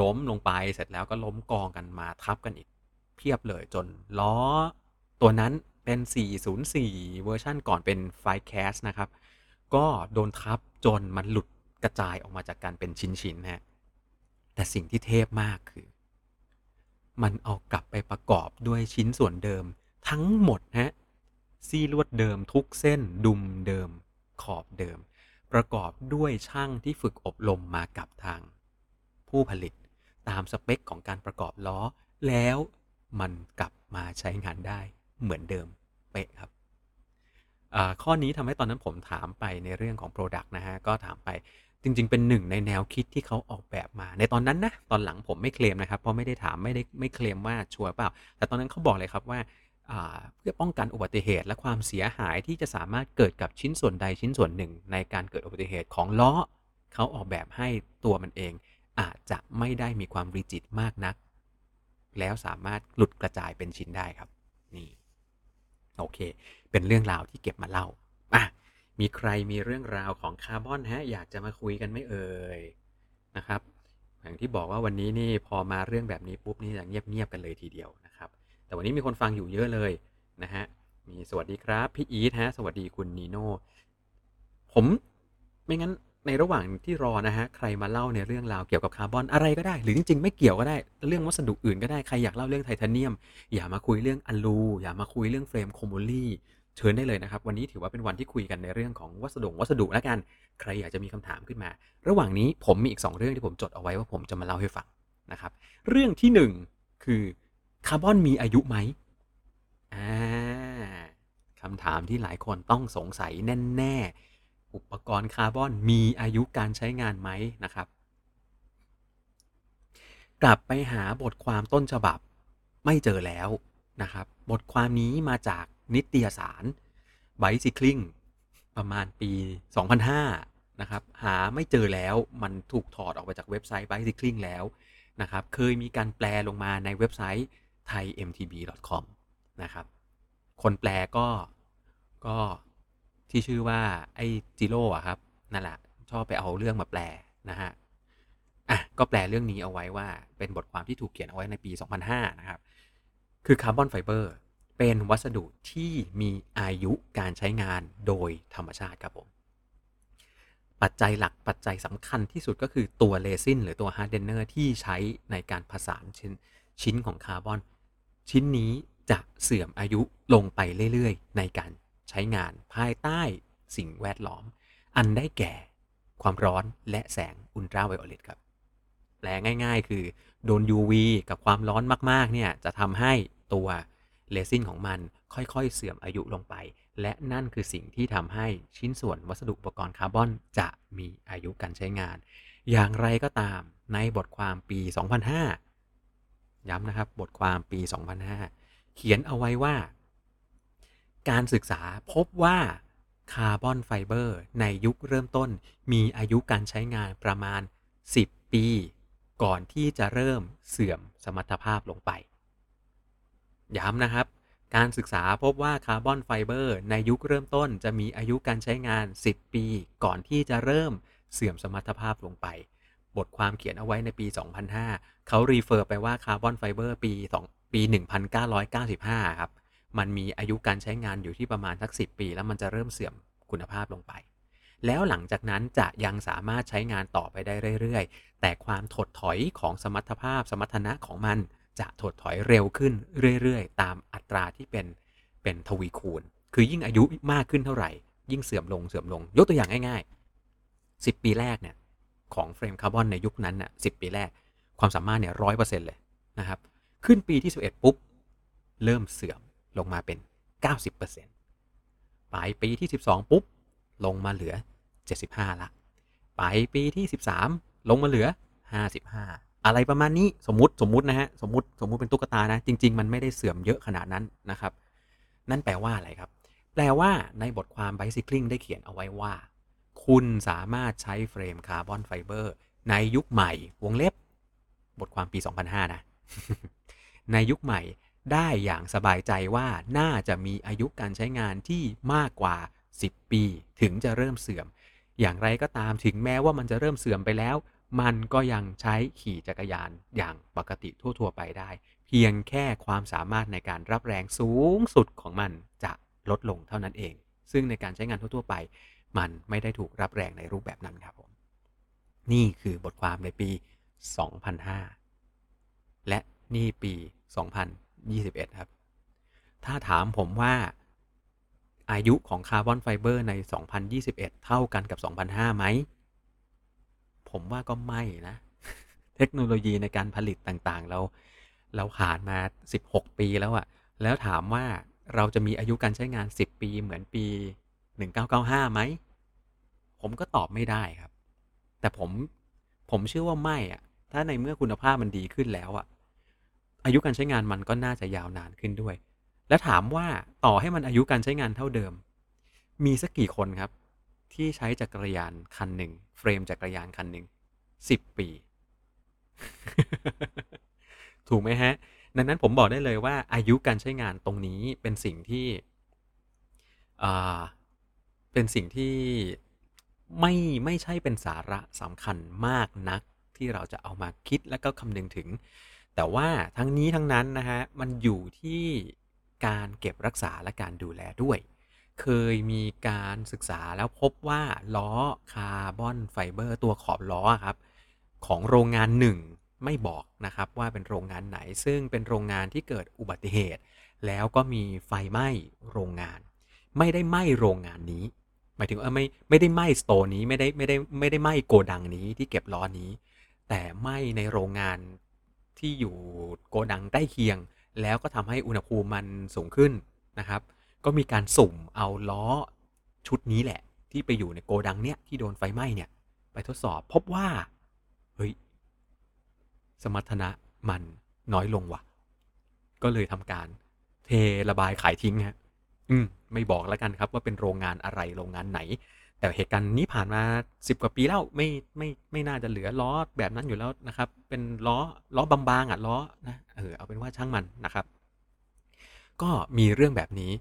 ล้มลงไปเสร็จแล้วก็ล้มกองกันมาทับกันอีก เพียบเลยจนล้อตัวนั้นเป็น 404 เวอร์ชันก่อนเป็นไฟแคสนะครับ ก็โดนทับจนมันหลุดกระจายออกมาจากการเป็นชิ้นๆฮะแต่สิ่งที่เทพมากคือ มันเอากลับไปประกอบด้วยชิ้นส่วนเดิมทั้งหมดฮะซี่ลวดเดิมทุกเส้นดุมเดิมขอบเดิม ประกอบด้วยช่างที่ฝึกอบรมมากับทาง ผู้ผลิตตามสเปคของการประกอบล้อ แล้ว มันกลับมาใช้งานได้เหมือนเดิมเป๊ะครับข้อนี้ทำให้ตอนนั้นผมถามไปในเรื่องของ Product นะฮะ ก็ถามไปจริง ๆ เป็นหนึ่งในแนวคิดที่เขาออกแบบมา ในตอนนั้นนะตอนหลังผมไม่เคลมนะครับ เพราะไม่ได้ถามไม่ได้ไม่เคลมว่าชัวร์เปล่า แต่ตอนนั้นเขาบอกเลยครับว่าเพื่อป้องกันอุบัติเหตุ และความเสียหายที่จะสามารถเกิดกับชิ้นส่วนใดชิ้นส่วนหนึ่ง ในการเกิดอุบัติเหตุของล้อเขาออกแบบให้ตัวมันเอง อาจจะไม่ได้มีความรีจิตมากนัก แล้วสามารถหลุดกระจายเป็นชิ้นได้ครับ นี่โอเค เป็นเรื่องราวที่เก็บมาเล่าอะมีใครมีเรื่องราวของคาร์บอนฮะอยากจะมาคุยกันไม่เอ่ยนะครับอย่างที่บอกว่าวันนี้นี่พอมาเรื่องแบบนี้ปุ๊บนี่จะเงียบๆกันเลยทีเดียวนะครับ แต่วันนี้มีคนฟังอยู่เยอะเลยนะฮะมีสวัสดีครับพี่อีทฮะสวัสดีคุณนีโน่ผมไม่งั้น ในระหว่างที่รอนะฮะใครมาเล่าในเรื่องราวเกี่ยวกับคาร์บอนอะไรก็ได้ หรือจริงๆ ไม่เกี่ยวก็ได้เรื่องวัสดุอื่นก็ได้ใครอยากเล่าเรื่องไทเทเนียม อย่ามาคุยเรื่องอลูอย่ามาคุยเรื่องเฟรมโคมลี่เชิญได้เลยนะครับ วันนี้ถือว่าเป็นวันที่คุยกันในเรื่องของวัสดุวัสดุแล้วกัน ใครอยากจะมีคำถามขึ้นมา ระหว่างนี้ผมมีอีก 2 เรื่องที่ผมจดเอาไว้ว่าผมจะมาเล่าให้ฟังนะครับเรื่องที่ 1 คือคาร์บอนมีอายุไหมอ่าคำถามที่หลายคนต้องสงสัยแน่ๆ อุปกรณ์คาร์บอนมีอายุการใช้งานไหมนะครับ กลับไปหาบทความต้นฉบับไม่เจอแล้วนะครับ บทความนี้มาจากนิตยสาร Bicycling ประมาณปี 2005 นะครับ หาไม่เจอแล้วมันถูกถอดออกไปจากเว็บไซต์ Bicycling แล้วนะครับ เคยมีการแปลลงมาในเว็บไซต์ thaimtb.com นะครับ คนแปลก็ก็ ที่ชื่อว่าไอ้จิโร่อะครับนั่นแหละชอบไปเอาเรื่องมาแปลนะฮะอะก็แปลเรื่องนี้เอาไว้ว่าเป็นบทความที่ถูกเขียนเอาไว้ในปี 2005 นะครับ คือคาร์บอนไฟเบอร์เป็นวัสดุที่มีอายุการใช้งานโดยธรรมชาติครับผม ปัจจัยหลักปัจจัยสำคัญที่สุดก็คือตัวเรซินหรือตัว hardener ที่ใช้ในการผสานชิ้นชิ้นของคาร์บอน ชิ้นนี้จะเสื่อมอายุลงไปเรื่อย ๆ ในการ ใช้งานภายใต้สิ่งแวดล้อม อันได้แก่ความร้อนและแสงอุลตราไวโอเลตครับแปลง่าย ๆ คือโดน UV กับความร้อนมากๆ เนี่ย จะทำให้ตัวเรซินของมันค่อยๆ เสื่อมอายุลงไป และนั่นคือสิ่งที่ทำให้ชิ้นส่วนวัสดุอุปกรณ์คาร์บอนจะมีอายุการใช้งาน อย่างไรก็ตามในบทความปี 2005 ย้ำนะครับ บทความปี 2005 เขียนเอาไว้ว่า การศึกษาพบว่าคาร์บอนไฟเบอร์ในยุคเริ่มต้น มีอายุการใช้งานประมาณ 10 ปี ก่อนที่จะเริ่มเสื่อมสมรรถภาพลงไป ย้ำนะครับ การศึกษาพบว่าคาร์บอนไฟเบอร์ในยุคเริ่มต้น จะมีอายุการใช้งาน 10 ปี ก่อนที่จะเริ่มเสื่อมสมรรถภาพลงไป บทความเขียนเอาไว้ในปี 2005 เขา refer ไปว่าคาร์บอนไฟเบอร์ปี 2 ปี 1995 ครับ มันมีอายุการใช้งานอยู่ที่ประมาณสัก 10 ปี แล้วมันจะเริ่มเสื่อมคุณภาพลงไป แล้วหลังจากนั้นจะยังสามารถใช้งานต่อไปได้เรื่อยๆ แต่ความถดถอยของสมรรถภาพ สมรรถนะของมันจะถดถอยเร็วขึ้นเรื่อยๆ ตามอัตราที่เป็นเป็นทวีคูณ คือยิ่งอายุมากขึ้นเท่าไหร่ ยิ่งเสื่อมลงเสื่อมลง ยกตัวอย่างง่าย ๆ 10 ปีแรกเนี่ยของเฟรมคาร์บอนในยุคนั้นน่ะ10ปีแรก ความสามารถเนี่ยร้อยเปอร์เซ็นต์เลยนะครับ ขึ้นปีที่ 11 ปุ๊บ เริ่มเสื่อม ลงมาเป็น 90%ปลายปีที่ 12 ปุ๊บ ลงมาเหลือ 75 ละ ปลายปีที่ 13 ลงมาเหลือ 55 อะไรประมาณนี้สมมติสมมตินะฮะสมมติสมมติเป็นตุ๊กตานะ จริง ๆ มันไม่ได้เสื่อมเยอะขนาดนั้นนะครับ นั่นแปลว่าอะไรครับ แปลว่าในบทความ Bicycling ได้เขียนเอาไว้ว่า คุณสามารถใช้เฟรมคาร์บอนไฟเบอร์ในยุคใหม่วงเล็บบทความปี 2005 นะ ในยุคใหม่ ได้อย่างสบายใจว่าน่าจะมีอายุการใช้งานที่มากกว่า 10 ปี ถึงจะเริ่มเสื่อม อย่างไรก็ตามถึงแม้ว่ามันจะเริ่มเสื่อมไปแล้ว มันก็ยังใช้ขี่จักรยานอย่างปกติทั่ว ๆ ไปได้ เพียงแค่ความสามารถในการรับแรงสูงสุดของมันจะลดลงเท่านั้นเอง ซึ่งในการใช้งานทั่ว ๆ ไป มันไม่ได้ถูกรับแรงในรูปแบบนั้นครับผมนี่คือบทความในปี 2005 และนี่ปี 2021 ครับ ถ้าถามผมว่าอายุของคาร์บอนไฟเบอร์ใน 2021 เท่ากันกับ 2005 ไหม ผมว่าก็ไม่นะ เทคโนโลยีในการผลิตต่างๆ เรา เราผ่านมา 16 ปีแล้วอะแล้วถามว่าเราจะมีอายุการใช้งาน 10 ปีเหมือนปี 1995 ไหม ผมก็ตอบไม่ได้ครับ แต่ผม ผมเชื่อว่าไม่อะถ้าในเมื่อคุณภาพมันดีขึ้นแล้วอะ อายุการใช้งานมันก็น่าจะยาวนานขึ้นด้วย และถามว่าต่อให้มันอายุการใช้งานเท่าเดิม มีสักกี่คนครับ ที่ใช้จักรยานคันหนึ่งเฟรมจักรยานคันหนึ่งสิบปี ถูกไหมฮะ ดังนั้นผมบอกได้เลยว่าอายุการใช้งานตรงนี้เป็นสิ่งที่เป็นสิ่งที่ไม่ไม่ใช่เป็นสาระสำคัญมากนักที่เราจะเอามาคิดและก็คำนึงถึง แต่ว่าทั้งนี้ทั้งนั้นนะฮะมันอยู่ที่การเก็บรักษาและการดูแลด้วย เคยมีการศึกษาแล้วพบว่าล้อคาร์บอนไฟเบอร์ตัวขอบล้อครับของโรงงานหนึ่งไม่บอกนะครับว่าเป็นโรงงานไหน ซึ่งเป็นโรงงานที่เกิดอุบัติเหตุ แล้วก็มีไฟไหม้โรงงาน ไม่ได้ไหม้โรงงานนี้ หมายถึงว่าไม่ไม่ได้ไหม้สโตร์นี้ไม่ได้ไม่ได้ไม่ได้ไหม้โกดังนี้ที่เก็บล้อนี้ แต่ไหม้ในโรงงาน ที่อยู่โกดังใกล้เคียง แล้วก็ทำให้อุณหภูมิมันสูงขึ้นนะครับ ก็มีการสุ่มเอาล้อชุดนี้แหละ ที่ไปอยู่ในโกดังเนี้ยที่โดนไฟไหม้เนี่ย ไปทดสอบพบว่าเฮ้ยสมรรถนะมันน้อยลงว่ะ ก็เลยทำการเทระบายขายทิ้งฮะ อืม ไม่บอกแล้วกันครับว่าเป็นโรงงานอะไรโรงงานไหน แต่เหตุการณ์นี้ผ่านมาสิบกว่าปีแล้วไม่ไม่ไม่น่าจะเหลือล้อแบบนั้นอยู่แล้วนะครับ เป็นล้อล้อบางๆอะล้อนะเออเอาเป็นว่าช่างมันนะครับ ก็มีเรื่องแบบนี้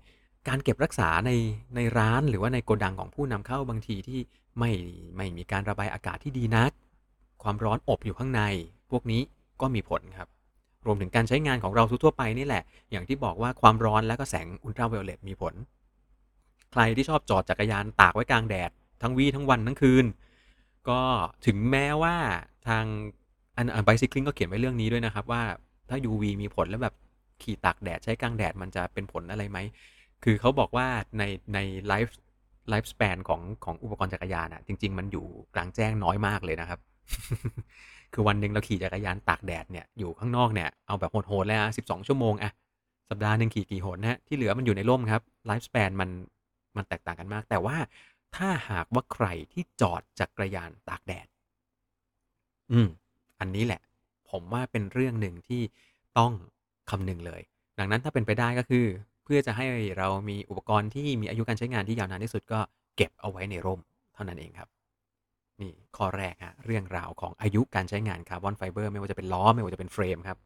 การเก็บรักษาในในร้านหรือว่าในโกดังของผู้นำเข้าบางทีที่ไม่ไม่มีการระบายอากาศที่ดีนัก ความร้อนอบอยู่ข้างใน พวกนี้ก็มีผลครับ รวมถึงการใช้งานของเราทั่วไปนี่แหละ อย่างที่บอกว่าความร้อนและก็แสงอุลตราไวโอเลตมีผล ใครที่ชอบจอดจักรยานตากไว้กลางแดด ทั้งวีทั้งวันทั้งคืน ก็ถึงแม้ว่าทางอันอันไบซิคลิงก็เขียนไว้เรื่องนี้ด้วยนะครับว่าถ้า UV มีผลแล้วแบบขี่ตากแดดใช้กลางแดดมันจะเป็นผลอะไรไหม คือเขาบอกว่าในใน life lifespan ของของอุปกรณ์จักรยานอะจริง ๆ มันอยู่กลางแจ้งน้อยมากเลยนะครับ คือวันหนึ่งเราขี่จักรยานตากแดดเนี่ยอยู่ข้างนอกเนี่ยเอาแบบโหดๆเลยอะสิบสองชั่วโมงอะสัปดาห์หนึ่งขี่กี่หนนะที่เหลือมันอยู่ในร่มครับ lifespan มัน มันแตกต่างกันมาก แต่ว่าถ้าหากว่าใครที่จอดจักรยานตากแดด อืม อันนี้แหละ ผมว่าเป็นเรื่องหนึ่งที่ต้องคำนึงเลย ดังนั้นถ้าเป็นไปได้ก็คือ เพื่อจะให้เรามีอุปกรณ์ที่มีอายุการใช้งานที่ยาวนานที่สุดก็เก็บเอาไว้ในร่ม เท่านั้นเองครับ นี่ข้อแรกฮะเรื่องราวของอายุการใช้งานคาร์บอนไฟเบอร์ไม่ว่าจะเป็นล้อไม่ว่าจะเป็นเฟรมครับ